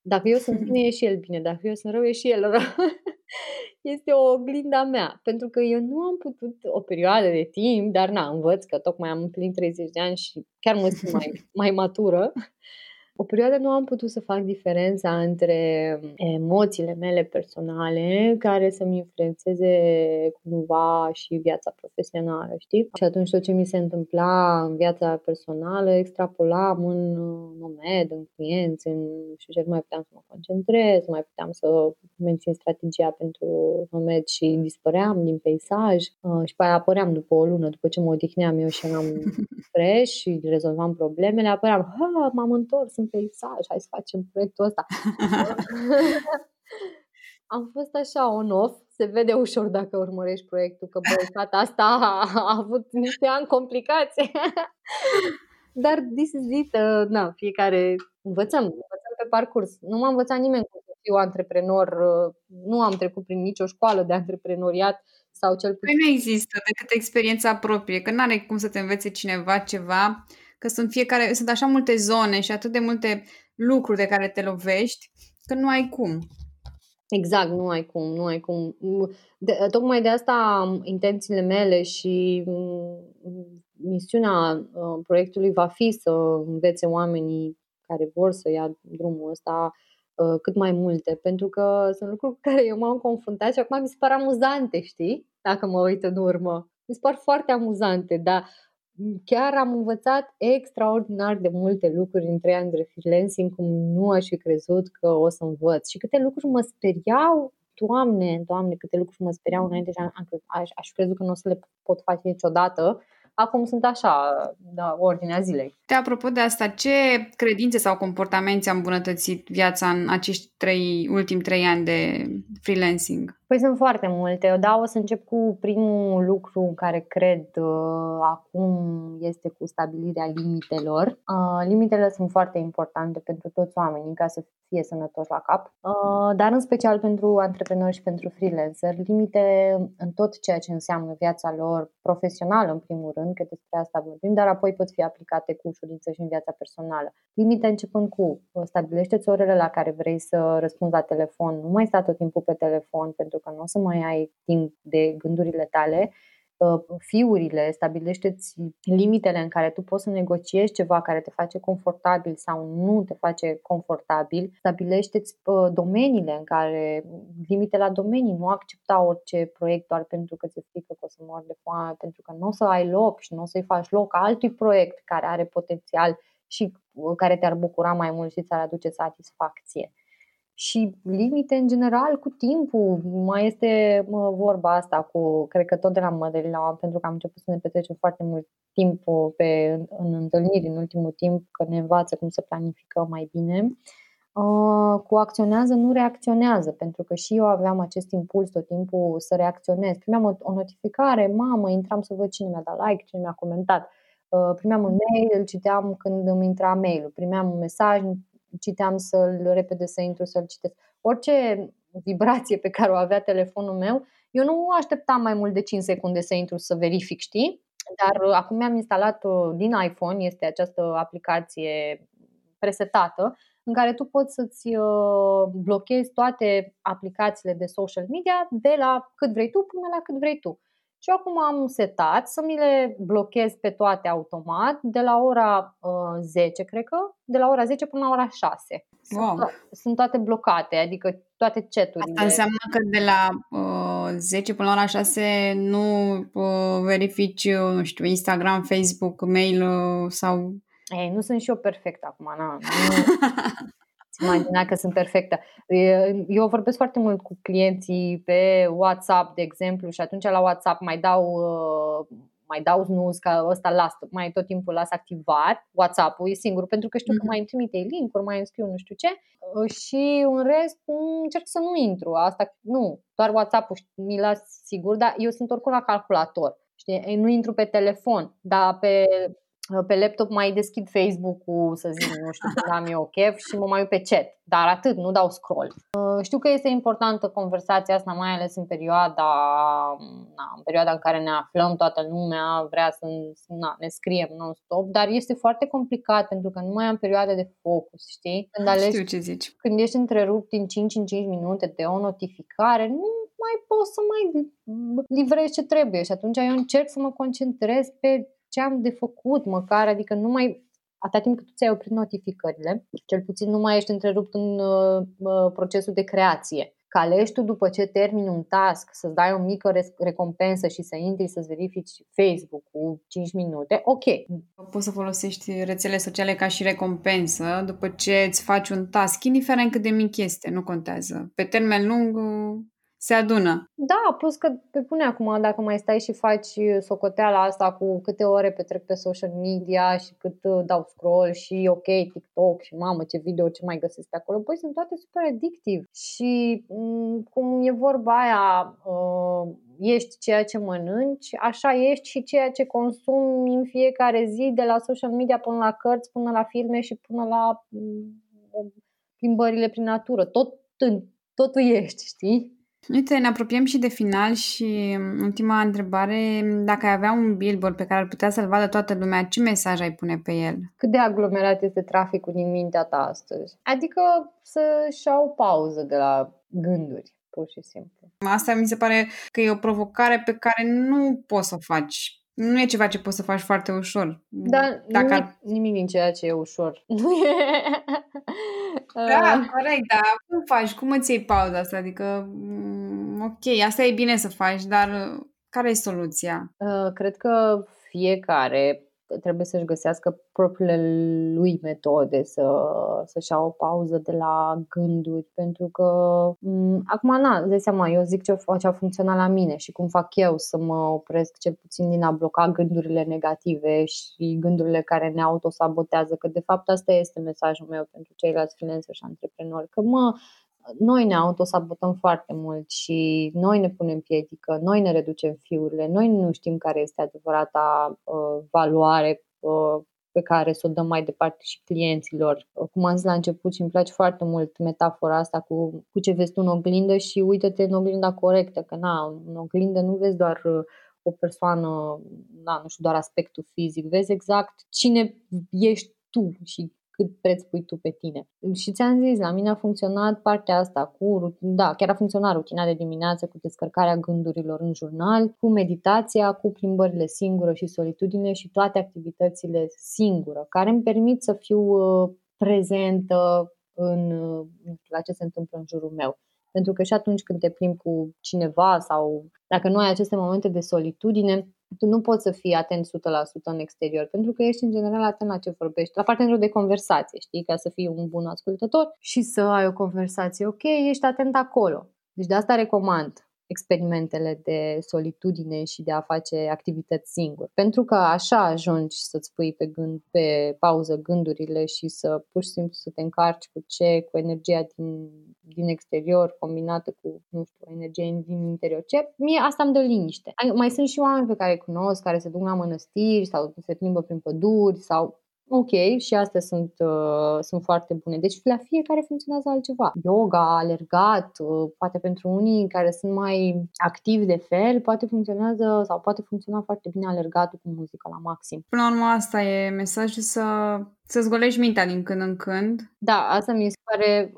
Speaker 1: Dacă eu sunt bine, e și el bine. Dacă eu sunt rău, e și el rău. este o oglinda mea. Pentru că eu nu am putut o perioadă de timp, dar na, învăț că tocmai am împlinit 30 de ani și chiar mă simt mai, mai matură o perioadă nu am putut să fac diferența între emoțiile mele personale care să-mi influențeze cumva și viața profesională, știi? Și atunci tot ce mi se întâmpla în viața personală extrapolam în nomed, în clienți, în știu ce, nu mai puteam să mă concentrez, nu mai puteam să mențin strategia pentru nomed și dispăream din peisaj uh, și pe aia apăream după o lună, după ce mă odihneam eu și eram fresh și rezolvam problemele, apăream, ha, m-am întors în peisaj, hai să facem proiectul ăsta. Am fost așa on-off, se vede ușor dacă urmărești proiectul, că băi, fata asta a, avut niște ani complicați. Dar this is it, uh, na, fiecare învățăm, învățăm pe parcurs. Nu m-a învățat nimeni cum să fiu antreprenor, uh, nu am trecut prin nicio școală de antreprenoriat sau cel
Speaker 2: puțin. Păi nu există decât experiența proprie, că nu are cum să te învețe cineva ceva că sunt fiecare, sunt așa multe zone și atât de multe lucruri de care te lovești, că nu ai cum.
Speaker 1: Exact, nu ai cum, nu ai cum. De, tocmai de asta intențiile mele și misiunea uh, proiectului va fi să învețe oamenii care vor să ia drumul ăsta uh, cât mai multe, pentru că sunt lucruri cu care eu m-am confruntat și acum mi se par amuzante, știi? Dacă mă uit în urmă. Mi se par foarte amuzante, dar chiar am învățat extraordinar de multe lucruri în trei ani de freelancing, cum nu aș fi crezut că o să învăț. Și câte lucruri mă speriau, Doamne, Doamne, câte lucruri mă speriau înainte și am, aș, aș fi crezut că nu o să le pot face niciodată acum sunt așa, da, ordinea zilei.
Speaker 2: Te apropo de asta, ce credințe sau comportamente au îmbunătățit viața în acești trei, ultimi trei ani de freelancing?
Speaker 1: Păi sunt foarte multe. Da, o să încep cu primul lucru în care cred uh, acum este cu stabilirea limitelor. Uh, limitele sunt foarte importante pentru toți oamenii ca să fie sănătoși la cap, uh, dar în special pentru antreprenori și pentru freelancer. Limite în tot ceea ce înseamnă viața lor profesională, în primul rând, că despre asta vorbim, dar apoi pot fi aplicate cu ușurință și în viața personală. Limite începând cu uh, stabilește-ți orele la care vrei să răspunzi la telefon, nu mai sta tot timpul pe telefon pentru că nu o să mai ai timp de gândurile tale, fiurile, stabilește-ți limitele în care tu poți să negociezi ceva care te face confortabil sau nu te face confortabil, stabilește-ți domeniile în care, limite la domenii, nu accepta orice proiect doar pentru că ți-e frică că o să mor de foame, pentru că nu o să ai loc și nu o să-i faci loc altui proiect care are potențial și care te-ar bucura mai mult și ți-ar aduce satisfacție și limite în general cu timpul. Mai este mă, vorba asta cu, cred că tot de la Mădălina, pentru că am început să ne petrecem foarte mult timp pe, în, în întâlniri în ultimul timp, că ne învață cum să planificăm mai bine. Uh, cu acționează, nu reacționează, pentru că și eu aveam acest impuls tot timpul să reacționez. Primeam o, o notificare, mamă, intram să văd cine mi-a dat like, cine mi-a comentat. Uh, primeam un mail, îl citeam când îmi intra mail primeam un mesaj, citeam să-l repede să intru să-l citesc. Orice vibrație pe care o avea telefonul meu, eu nu așteptam mai mult de 5 secunde să intru să verific, știi? Dar uh, acum mi-am instalat uh, din iPhone, este această aplicație presetată, în care tu poți să-ți uh, blochezi toate aplicațiile de social media de la cât vrei tu până la cât vrei tu. Și acum am setat să mi le blochez pe toate automat de la ora uh, 10, cred că, de la ora 10 până la ora 6.
Speaker 2: Wow. Sunt,
Speaker 1: sunt toate blocate, adică toate chaturile.
Speaker 2: Asta înseamnă că de la uh, 10 până la ora 6 nu uh, verifici, uh, nu știu, Instagram, Facebook, mail uh, sau...
Speaker 1: Ei, nu sunt și eu perfect acum, na. Nu, imagina că sunt perfectă. Eu vorbesc foarte mult cu clienții pe WhatsApp, de exemplu, și atunci la WhatsApp mai dau uh, mai dau snooze, că ăsta las, mai tot timpul las activat, WhatsApp-ul e singur, pentru că știu că mhm. mai îmi trimite link-uri, mai îmi scriu nu știu ce uh, și în rest încerc să nu intru, asta nu, doar WhatsApp-ul mi las sigur, dar eu sunt oricum la calculator, știi, nu intru pe telefon, dar pe pe laptop mai deschid Facebook-ul, să zic, nu știu, când am eu chef și mă mai uit pe chat. Dar atât, nu dau scroll. Uh, știu că este importantă conversația asta, mai ales în perioada, na, în perioada în care ne aflăm, toată lumea vrea să na, ne scriem non-stop, dar este foarte complicat pentru că nu mai am perioade de focus, știi?
Speaker 2: Când alegi, știu ce zici.
Speaker 1: Când ești întrerupt din 5 în 5 minute de o notificare, nu mai poți să mai livrezi ce trebuie și atunci eu încerc să mă concentrez pe ce am de făcut măcar, adică nu mai atâta timp cât tu ți-ai oprit notificările, cel puțin nu mai ești întrerupt în uh, uh, procesul de creație. Că alegi tu după ce termini un task să-ți dai o mică recompensă și să intri să-ți verifici Facebook cu 5 minute, ok.
Speaker 2: Poți să folosești rețele sociale ca și recompensă după ce îți faci un task, indiferent cât de mic este, nu contează. Pe termen lung se adună.
Speaker 1: Da, plus că pe pune acum, dacă mai stai și faci socoteala asta cu câte ore petrec pe social media și cât uh, dau scroll și ok, TikTok și mamă ce video ce mai găsesc pe acolo, păi sunt toate super addictiv. Și mm, cum e vorba aia, uh, ești ceea ce mănânci, așa ești și ceea ce consumi în fiecare zi, de la social media până la cărți, până la filme și până la mm, plimbările prin natură. Tot, totul ești, știi?
Speaker 2: Uite, ne apropiem și de final și ultima întrebare, dacă ai avea un billboard pe care ar putea să-l vadă toată lumea, ce mesaj ai pune pe el?
Speaker 1: Cât de aglomerat este traficul din mintea ta astăzi? Adică să-și o pauză de la gânduri, pur și simplu.
Speaker 2: Asta mi se pare că e o provocare pe care nu poți să o faci nu e ceva ce poți să faci foarte ușor.
Speaker 1: Da, Dacă nimic, ar... nimic din ceea ce e ușor.
Speaker 2: da, uh. corect, dar cum faci? Cum îți iei pauza asta? Adică, mm, ok, asta e bine să faci, dar uh, care e soluția?
Speaker 1: Uh, cred că fiecare trebuie să-și găsească propriile lui metode să, să-și ia o pauză de la gânduri, pentru că m- acum, na, de seama, eu zic ce, ce a funcționat la mine și cum fac eu să mă opresc cel puțin din a bloca gândurile negative și gândurile care ne autosabotează, că de fapt asta este mesajul meu pentru ceilalți freelancer și antreprenori, că mă, noi ne autosabotăm foarte mult și noi ne punem piedică, noi ne reducem fiurile, noi nu știm care este adevărata uh, valoare uh, pe care să o dăm mai departe și clienților. Cum am zis la început și îmi place foarte mult metafora asta cu, cu ce vezi tu în oglindă și uită-te în oglinda corectă, că na, în oglindă nu vezi doar uh, o persoană, na, nu știu, doar aspectul fizic, vezi exact cine ești tu și cât preț pui tu pe tine. Și ți-am zis, la mine a funcționat partea asta cu, da, chiar a funcționat rutina de dimineață cu descărcarea gândurilor în jurnal, cu meditația, cu plimbările singură și solitudine și toate activitățile singură, care îmi permit să fiu uh, prezentă în, uh, la ce se întâmplă în jurul meu. Pentru că și atunci când te plimbi cu cineva sau dacă nu ai aceste momente de solitudine, tu nu poți să fii atent 100% în exterior, pentru că ești în general atent la ce vorbești, la partenerul de conversație, știi, ca să fii un bun ascultător și să ai o conversație ok, ești atent acolo. Deci de asta recomand experimentele de solitudine și de a face activități singur. Pentru că așa ajungi să-ți pui pe, gând, pe pauză gândurile și să pur și simplu să te încarci cu ce, cu energia din, din exterior combinată cu, nu știu, energia din interior. Ce? Mie asta îmi dă liniște. Mai sunt și oameni pe care îi cunosc, care se duc la mănăstiri sau se plimbă prin păduri sau ok, și astea sunt, uh, sunt foarte bune. Deci la fiecare funcționează altceva. Yoga, alergat, uh, poate pentru unii care sunt mai activi de fel, poate funcționează sau poate funcționa foarte bine alergatul cu muzică la maxim.
Speaker 2: Până la urmă asta e mesajul să să-ți golești mintea din când în când.
Speaker 1: Da, asta mi se pare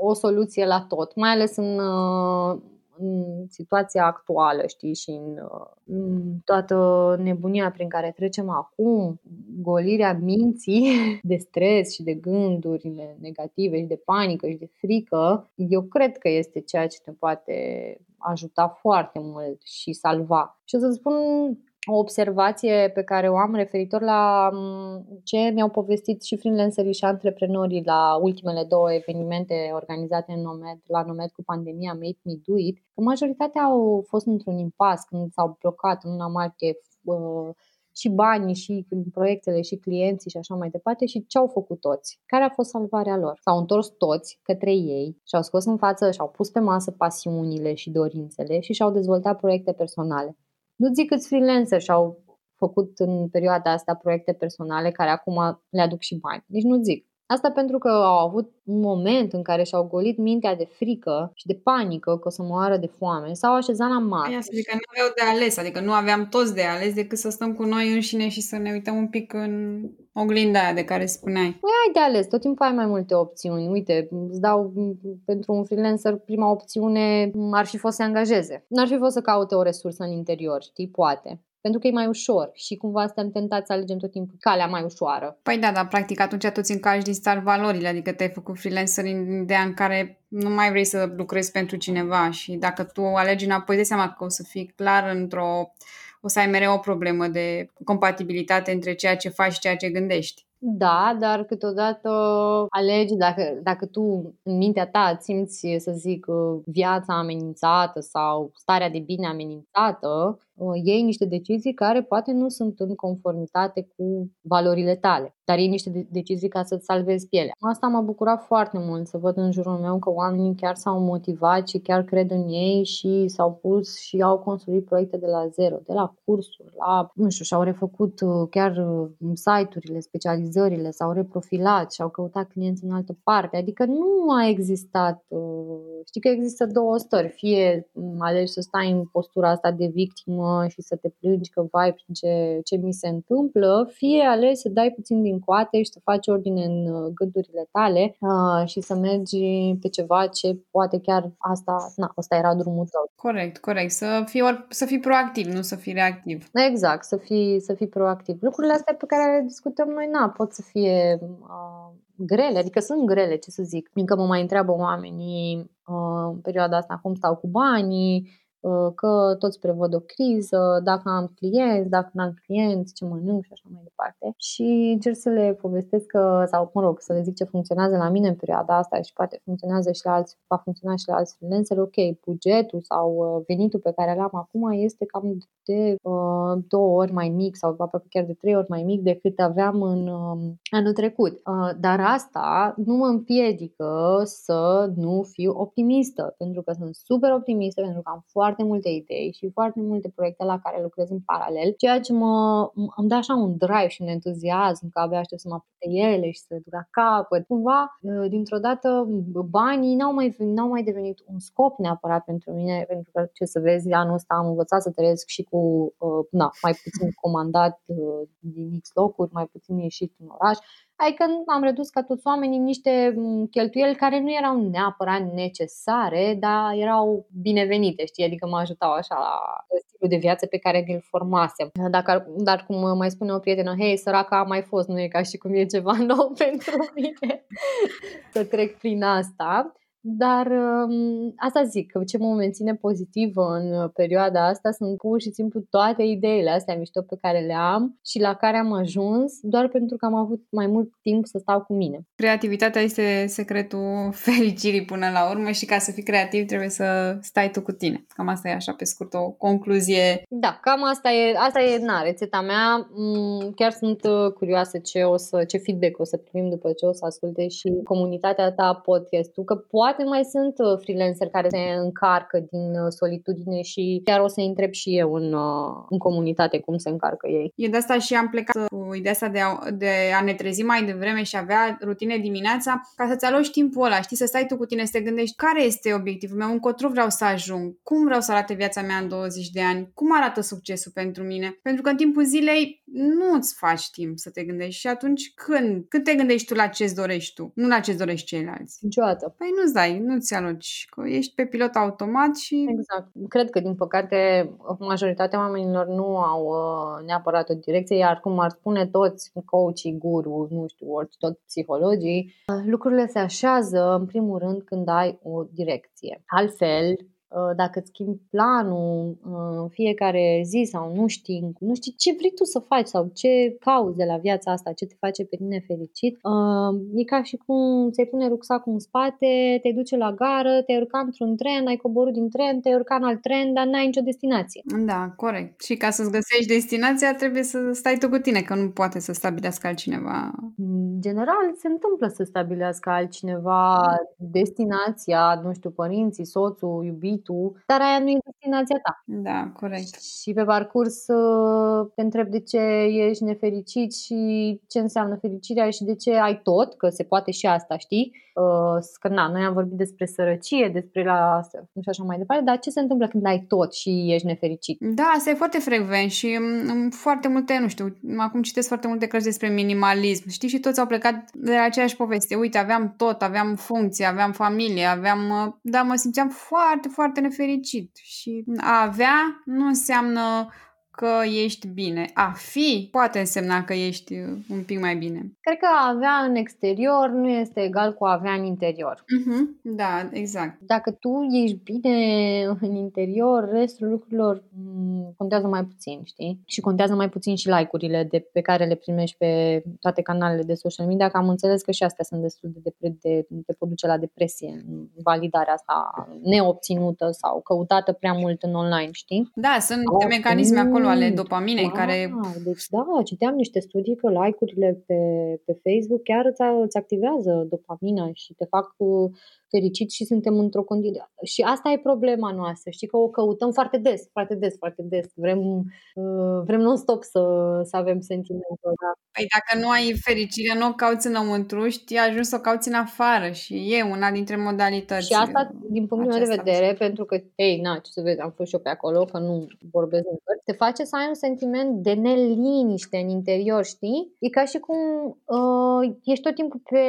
Speaker 1: o soluție la tot, mai ales în, uh, în situația actuală, știi, și în, în toată nebunia prin care trecem acum, golirea minții de stres și de gânduri negative și de panică și de frică, eu cred că este ceea ce ne poate ajuta foarte mult și salva. Și o să spun o observație pe care o am referitor la mm, ce mi-au povestit și freelancerii și antreprenorii la ultimele două evenimente organizate în Nomad, la Nomad cu pandemia Make Me Do It, că majoritatea au fost într-un impas când s-au blocat în luna martie uh, și banii, și proiectele, și clienții și așa mai departe și ce au făcut toți? Care a fost salvarea lor? S-au întors toți către ei și au scos în față și au pus pe masă pasiunile și dorințele și și-au dezvoltat proiecte personale. Nu zic câți freelancer și-au făcut în perioada asta proiecte personale care acum le aduc și bani. Nici nu zic. Asta pentru că au avut un moment în care și-au golit mintea de frică și de panică că o să moară de foame, s-au așezat la masă.
Speaker 2: Adică nu aveau de ales, adică nu aveam toți de ales decât să stăm cu noi înșine și să ne uităm un pic în oglinda aia de care spuneai.
Speaker 1: Păi ai de ales, tot timpul ai mai multe opțiuni. Uite, îți dau pentru un freelancer, prima opțiune ar fi fost să se angajeze. N-ar fi fost să caute o resursă în interior, știi, poate pentru că e mai ușor și cumva suntem tentați să alegem tot timpul calea mai ușoară.
Speaker 2: Păi da, dar practic atunci tu ți încași din start valorile, adică te-ai făcut freelancer în ideea în care nu mai vrei să lucrezi pentru cineva și dacă tu alegi înapoi, de seama că o să fii clar într-o o să ai mereu o problemă de compatibilitate între ceea ce faci și ceea ce gândești.
Speaker 1: Da, dar câteodată alegi, dacă, dacă tu în mintea ta simți, să zic, viața amenințată sau starea de bine amenințată, Uh, iei niște decizii care poate nu sunt în conformitate cu valorile tale, dar iei niște decizii ca să-ți salvezi pielea. Asta m-a bucurat foarte mult să văd în jurul meu că oamenii chiar s-au motivat și chiar cred în ei și s-au pus și au construit proiecte de la zero, de la cursuri, la, nu știu, și-au refăcut uh, chiar uh, site-urile, specializările, s-au reprofilat și au căutat clienți în altă parte. Adică nu a existat, știi că există două stări, fie alegi să stai în postura asta de victimă și să te plângi că vai ce, ce mi se întâmplă, fie alegi să dai puțin din coate și să faci ordine în uh, gândurile tale uh, și să mergi pe ceva ce poate chiar asta, na, asta era drumul tău.
Speaker 2: Corect, corect. Să fii, or, să fii proactiv, nu să fii reactiv.
Speaker 1: Exact, să fii, să fii proactiv. Lucrurile astea pe care le discutăm noi, na, pot să fie uh, grele, adică sunt grele, ce să zic. Încă mă mai întreabă oamenii uh, în perioada asta cum stau cu banii, Uh, că toți prevăd o criză, dacă am clienți, dacă nu am clienți, ce mănânc și așa mai departe. Și încerc să le povestesc că, sau mă rog, să le zic ce funcționează la mine în perioada asta și poate funcționează și la alți, va funcționa și la alți freelancer. Ok, bugetul sau uh, venitul pe care l-am acum este cam de uh, două ori mai mic sau aproape chiar de trei ori mai mic decât aveam în uh, anul trecut. Uh, dar asta nu mă împiedică să nu fiu optimistă, pentru că sunt super optimistă, pentru că am foarte foarte multe idei și foarte multe proiecte la care lucrez în paralel, ceea ce mă, îmi dă așa un drive și un entuziasm că abia aștept să mă apuc de ele și să le duc la capăt. Cumva, ă, dintr-o dată, banii n-au mai, n-au mai devenit un scop neapărat pentru mine, pentru că, ce să vezi, anul ăsta am învățat să trăiesc și cu ă, na, mai puțin comandat ă, din X locuri, mai puțin ieșit în oraș Adică am redus ca toți oamenii niște mm, cheltuieli care nu erau neapărat necesare, dar erau binevenite, știi? Adică mă ajutau așa la stilul de viață pe care îl formasem. Dacă, dar cum mai spune o prietenă, hei, săraca a mai fost, nu e ca și cum e ceva nou pentru mine să trec prin asta. Dar um, asta zic, că ce mă menține pozitivă în perioada asta sunt pur și simplu toate ideile astea mișto pe care le am și la care am ajuns doar pentru că am avut mai mult timp să stau cu mine.
Speaker 2: Creativitatea este secretul fericirii până la urmă și ca să fii creativ trebuie să stai tu cu tine. Cam asta e așa pe scurt o concluzie.
Speaker 1: Da, cam asta e, asta e na, rețeta mea. Mm, chiar sunt uh, curioasă ce, o să, ce feedback o să primim după ce o să asculte și comunitatea ta podcastul, că poate poate mai sunt uh, freelancer care se încarcă din uh, solitudine și chiar o să întreb și eu în, uh, în comunitate cum se încarcă ei.
Speaker 2: E de asta și am plecat cu ideea asta de a, de a ne trezi mai devreme și avea rutine dimineața ca să-ți aloci timpul ăla, știi, să stai tu cu tine, să te gândești care este obiectivul meu, încotro vreau să ajung, cum vreau să arate viața mea în 20 de ani, cum arată succesul pentru mine. Pentru că în timpul zilei nu îți faci timp să te gândești și atunci când? Când te gândești tu la ce-ți dorești tu, nu la ce-ți dorești ceilalți.
Speaker 1: Niciodată.
Speaker 2: Păi nu-ți dai ai, nu-ți aloci, că ești pe pilot automat și...
Speaker 1: Exact. Cred că, din păcate, majoritatea oamenilor nu au uh, neapărat o direcție, iar cum ar spune toți coachii, guru, nu știu, ori tot psihologii, uh, lucrurile se așează, în primul rând, când ai o direcție. Altfel, Uh, dacă îți schimbi planul în uh, fiecare zi sau nu știi, nu știi ce vrei tu să faci sau ce cauți de la viața asta, ce te face pe tine fericit, uh, e ca și cum ți-ai pune rucsacul în spate, te duce la gară, te urca într-un tren, ai coborât din tren, te urca în alt tren, dar n-ai nicio destinație.
Speaker 2: Da, corect. Și ca să-ți găsești destinația trebuie să stai tu cu tine, că nu poate să stabilească altcineva.
Speaker 1: În general, se întâmplă să stabilească altcineva destinația, nu știu, părinții, soțul, iubit vii tu, dar aia nu e destinația ta.
Speaker 2: Da, corect.
Speaker 1: Și pe parcurs te întreb de ce ești nefericit și ce înseamnă fericirea și de ce ai tot, că se poate și asta, știi? Uh, că na, noi am vorbit despre sărăcie, despre la și așa mai departe, dar ce se întâmplă când ai tot și ești nefericit?
Speaker 2: Da, asta e foarte frecvent și um, foarte multe, nu știu, acum citesc foarte multe cărți despre minimalism, știi, și toți au plecat de la aceeași poveste. Uite, aveam tot, aveam funcție, aveam familie, aveam, uh, dar mă simțeam foarte, foarte nefericit și a avea nu înseamnă că ești bine. A fi poate însemna că ești uh, un pic mai bine.
Speaker 1: Cred că a avea în exterior nu este egal cu a avea în interior.
Speaker 2: Uh-huh. Da, exact.
Speaker 1: Dacă tu ești bine în interior, restul lucrurilor mm, contează mai puțin, știi? Și contează mai puțin și like-urile de, pe care le primești pe toate canalele de social media, că am înțeles că și astea sunt destul de, de, de te pot duce la depresie, validarea asta neobținută sau căutată prea mult în online, știi?
Speaker 2: Da, sunt oh, mecanisme acolo ale dopaminei
Speaker 1: wow,
Speaker 2: care...
Speaker 1: Deci da, citeam niște studii că like-urile pe, pe Facebook chiar îți, îți activează dopamina și te fac uh, fericit și suntem într-o condiție. Și asta e problema noastră, știi că o căutăm foarte des, foarte des, foarte des. Vrem, uh, vrem non-stop să, să avem sentimentul ăla.
Speaker 2: Păi dacă nu ai fericire, nu o cauți înăuntru, știi, ajungi să o cauți în afară și e una dintre modalități.
Speaker 1: Și asta, din punctul meu de vedere, pentru că, ei, na, ce să vezi, am fost și eu pe acolo, că nu vorbesc în cărți, te face să ai un sentiment de neliniște în interior, știi? E ca și cum uh, ești tot timpul pe...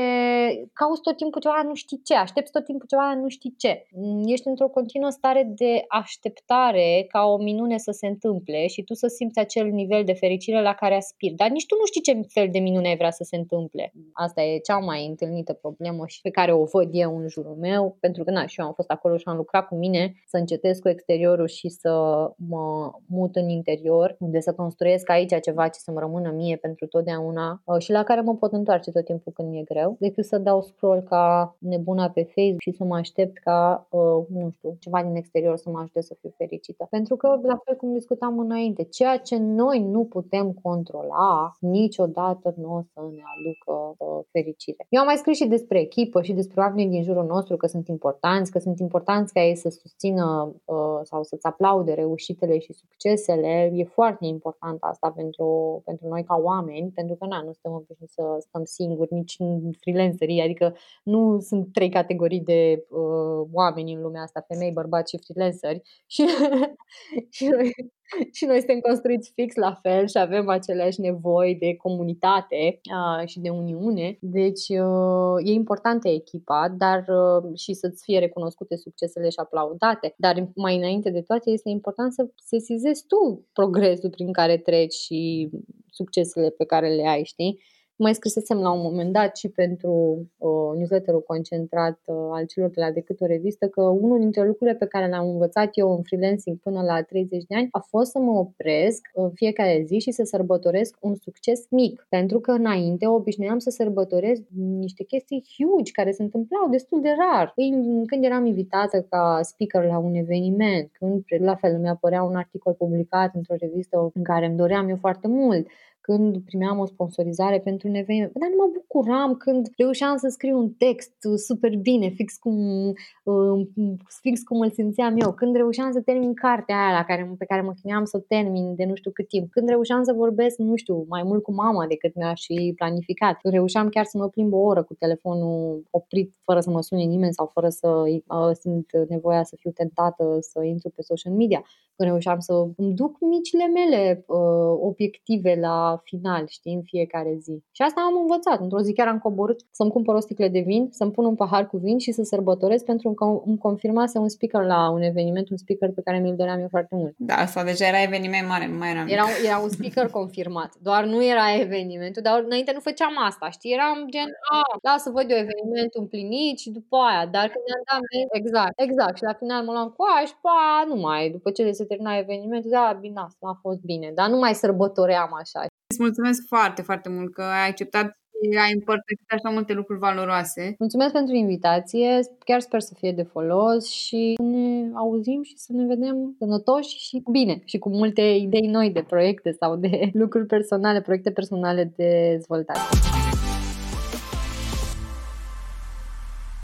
Speaker 1: cauți tot timpul ceva, nu știi ce, aștepți aștepți tot timpul ceva, nu știi ce. Mm, ești într-o continuă stare de așteptare ca o minune să se întâmple și tu să simți acel nivel de fericire la care aspiri. Dar nici tu nu știi ce fel de minune ai vrea să se întâmple. Asta e cea mai întâlnită problemă și pe care o văd eu în jurul meu, pentru că na, și eu am fost acolo și am lucrat cu mine să încetez cu exteriorul și să mă mut în interior, unde să construiesc aici ceva ce să-mi rămână mie pentru totdeauna uh, și la care mă pot întoarce tot timpul când mi-e greu, decât să dau scroll ca nebuna pe Facebook și să mă aștept ca, uh, nu știu, ceva din exterior să mă ajute să fiu fericită. Pentru că, la fel cum discutam înainte, ceea ce noi nu putem controla, niciodată nu o să ne aducă uh, fericire. Eu am mai scris și despre echipă și despre oamenii din jurul nostru că sunt importanți, că sunt importanți ca ei să susțină uh, sau să-ți aplaude reușitele și succesele. E foarte important asta pentru, pentru noi ca oameni, pentru că na, nu suntem obișnuiți să stăm singuri, nici freelancerii, adică nu sunt trei categorii categorii de uh, oameni în lumea asta, femei, bărbați și freelanceri și, și, noi, și noi suntem construiți fix la fel și avem aceleași nevoi de comunitate uh, și de uniune. Deci uh, e importantă echipa, dar uh, și să-ți fie recunoscute succesele și aplaudate. Dar mai înainte de toate este important să sesizezi tu progresul prin care treci și succesele pe care le ai, știi? Mai scrisesem la un moment dat și pentru uh, newsletterul concentrat uh, al celor de la Decât o revistă că unul dintre lucrurile pe care le-am învățat eu în freelancing până la 30 de ani a fost să mă opresc uh, fiecare zi și să sărbătoresc un succes mic. Pentru că înainte obișnuiam să sărbătoresc niște chestii huge care se întâmplau destul de rar. Când eram invitată ca speaker la un eveniment, când la fel mi apărea un articol publicat într-o revistă în care îmi doream eu foarte mult, când primeam o sponsorizare pentru un eveniment. Dar nu mă bucuram când reușeam să scriu un text super bine, fix cum, uh, fix cum îl simțeam eu, când reușeam să termin cartea aia la care, pe care mă chineam să o termin de nu știu cât timp, când reușeam să vorbesc, nu știu, mai mult cu mama decât mi-aș fi planificat, când reușeam chiar să mă plimb o oră cu telefonul oprit fără să mă sune nimeni sau fără să uh, simt nevoia să fiu tentată să intru pe social media, când reușeam să îmi duc micile mele uh, obiective la final, știi, în fiecare zi. Și asta am învățat. Într-o zi chiar am coborât să-mi cumpăr o sticlă de vin, să-mi pun un pahar cu vin și să sărbătoresc pentru că îmi confirmase un speaker la un eveniment, un speaker pe care mi-l doream eu foarte mult.
Speaker 2: Da, asta deja era eveniment mare, nu mai era
Speaker 1: Era, era un speaker confirmat. Doar nu era evenimentul, dar înainte nu făceam asta, știi? Eram gen, a, lasă văd eu evenimentul împlinit și după aia, dar când mi-am dat exact, exact, și la final mă luam cu aia și pa, nu mai, după ce se termina evenimentul, da, bine, asta a fost bine, dar nu mai sărbătoream așa.
Speaker 2: Îți mulțumesc foarte, foarte mult că ai acceptat și ai împărtășit așa multe lucruri valoroase.
Speaker 1: Mulțumesc pentru invitație, chiar sper să fie de folos și să ne auzim și să ne vedem sănătoși și bine și cu multe idei noi de proiecte sau de lucruri personale, proiecte personale de dezvoltare.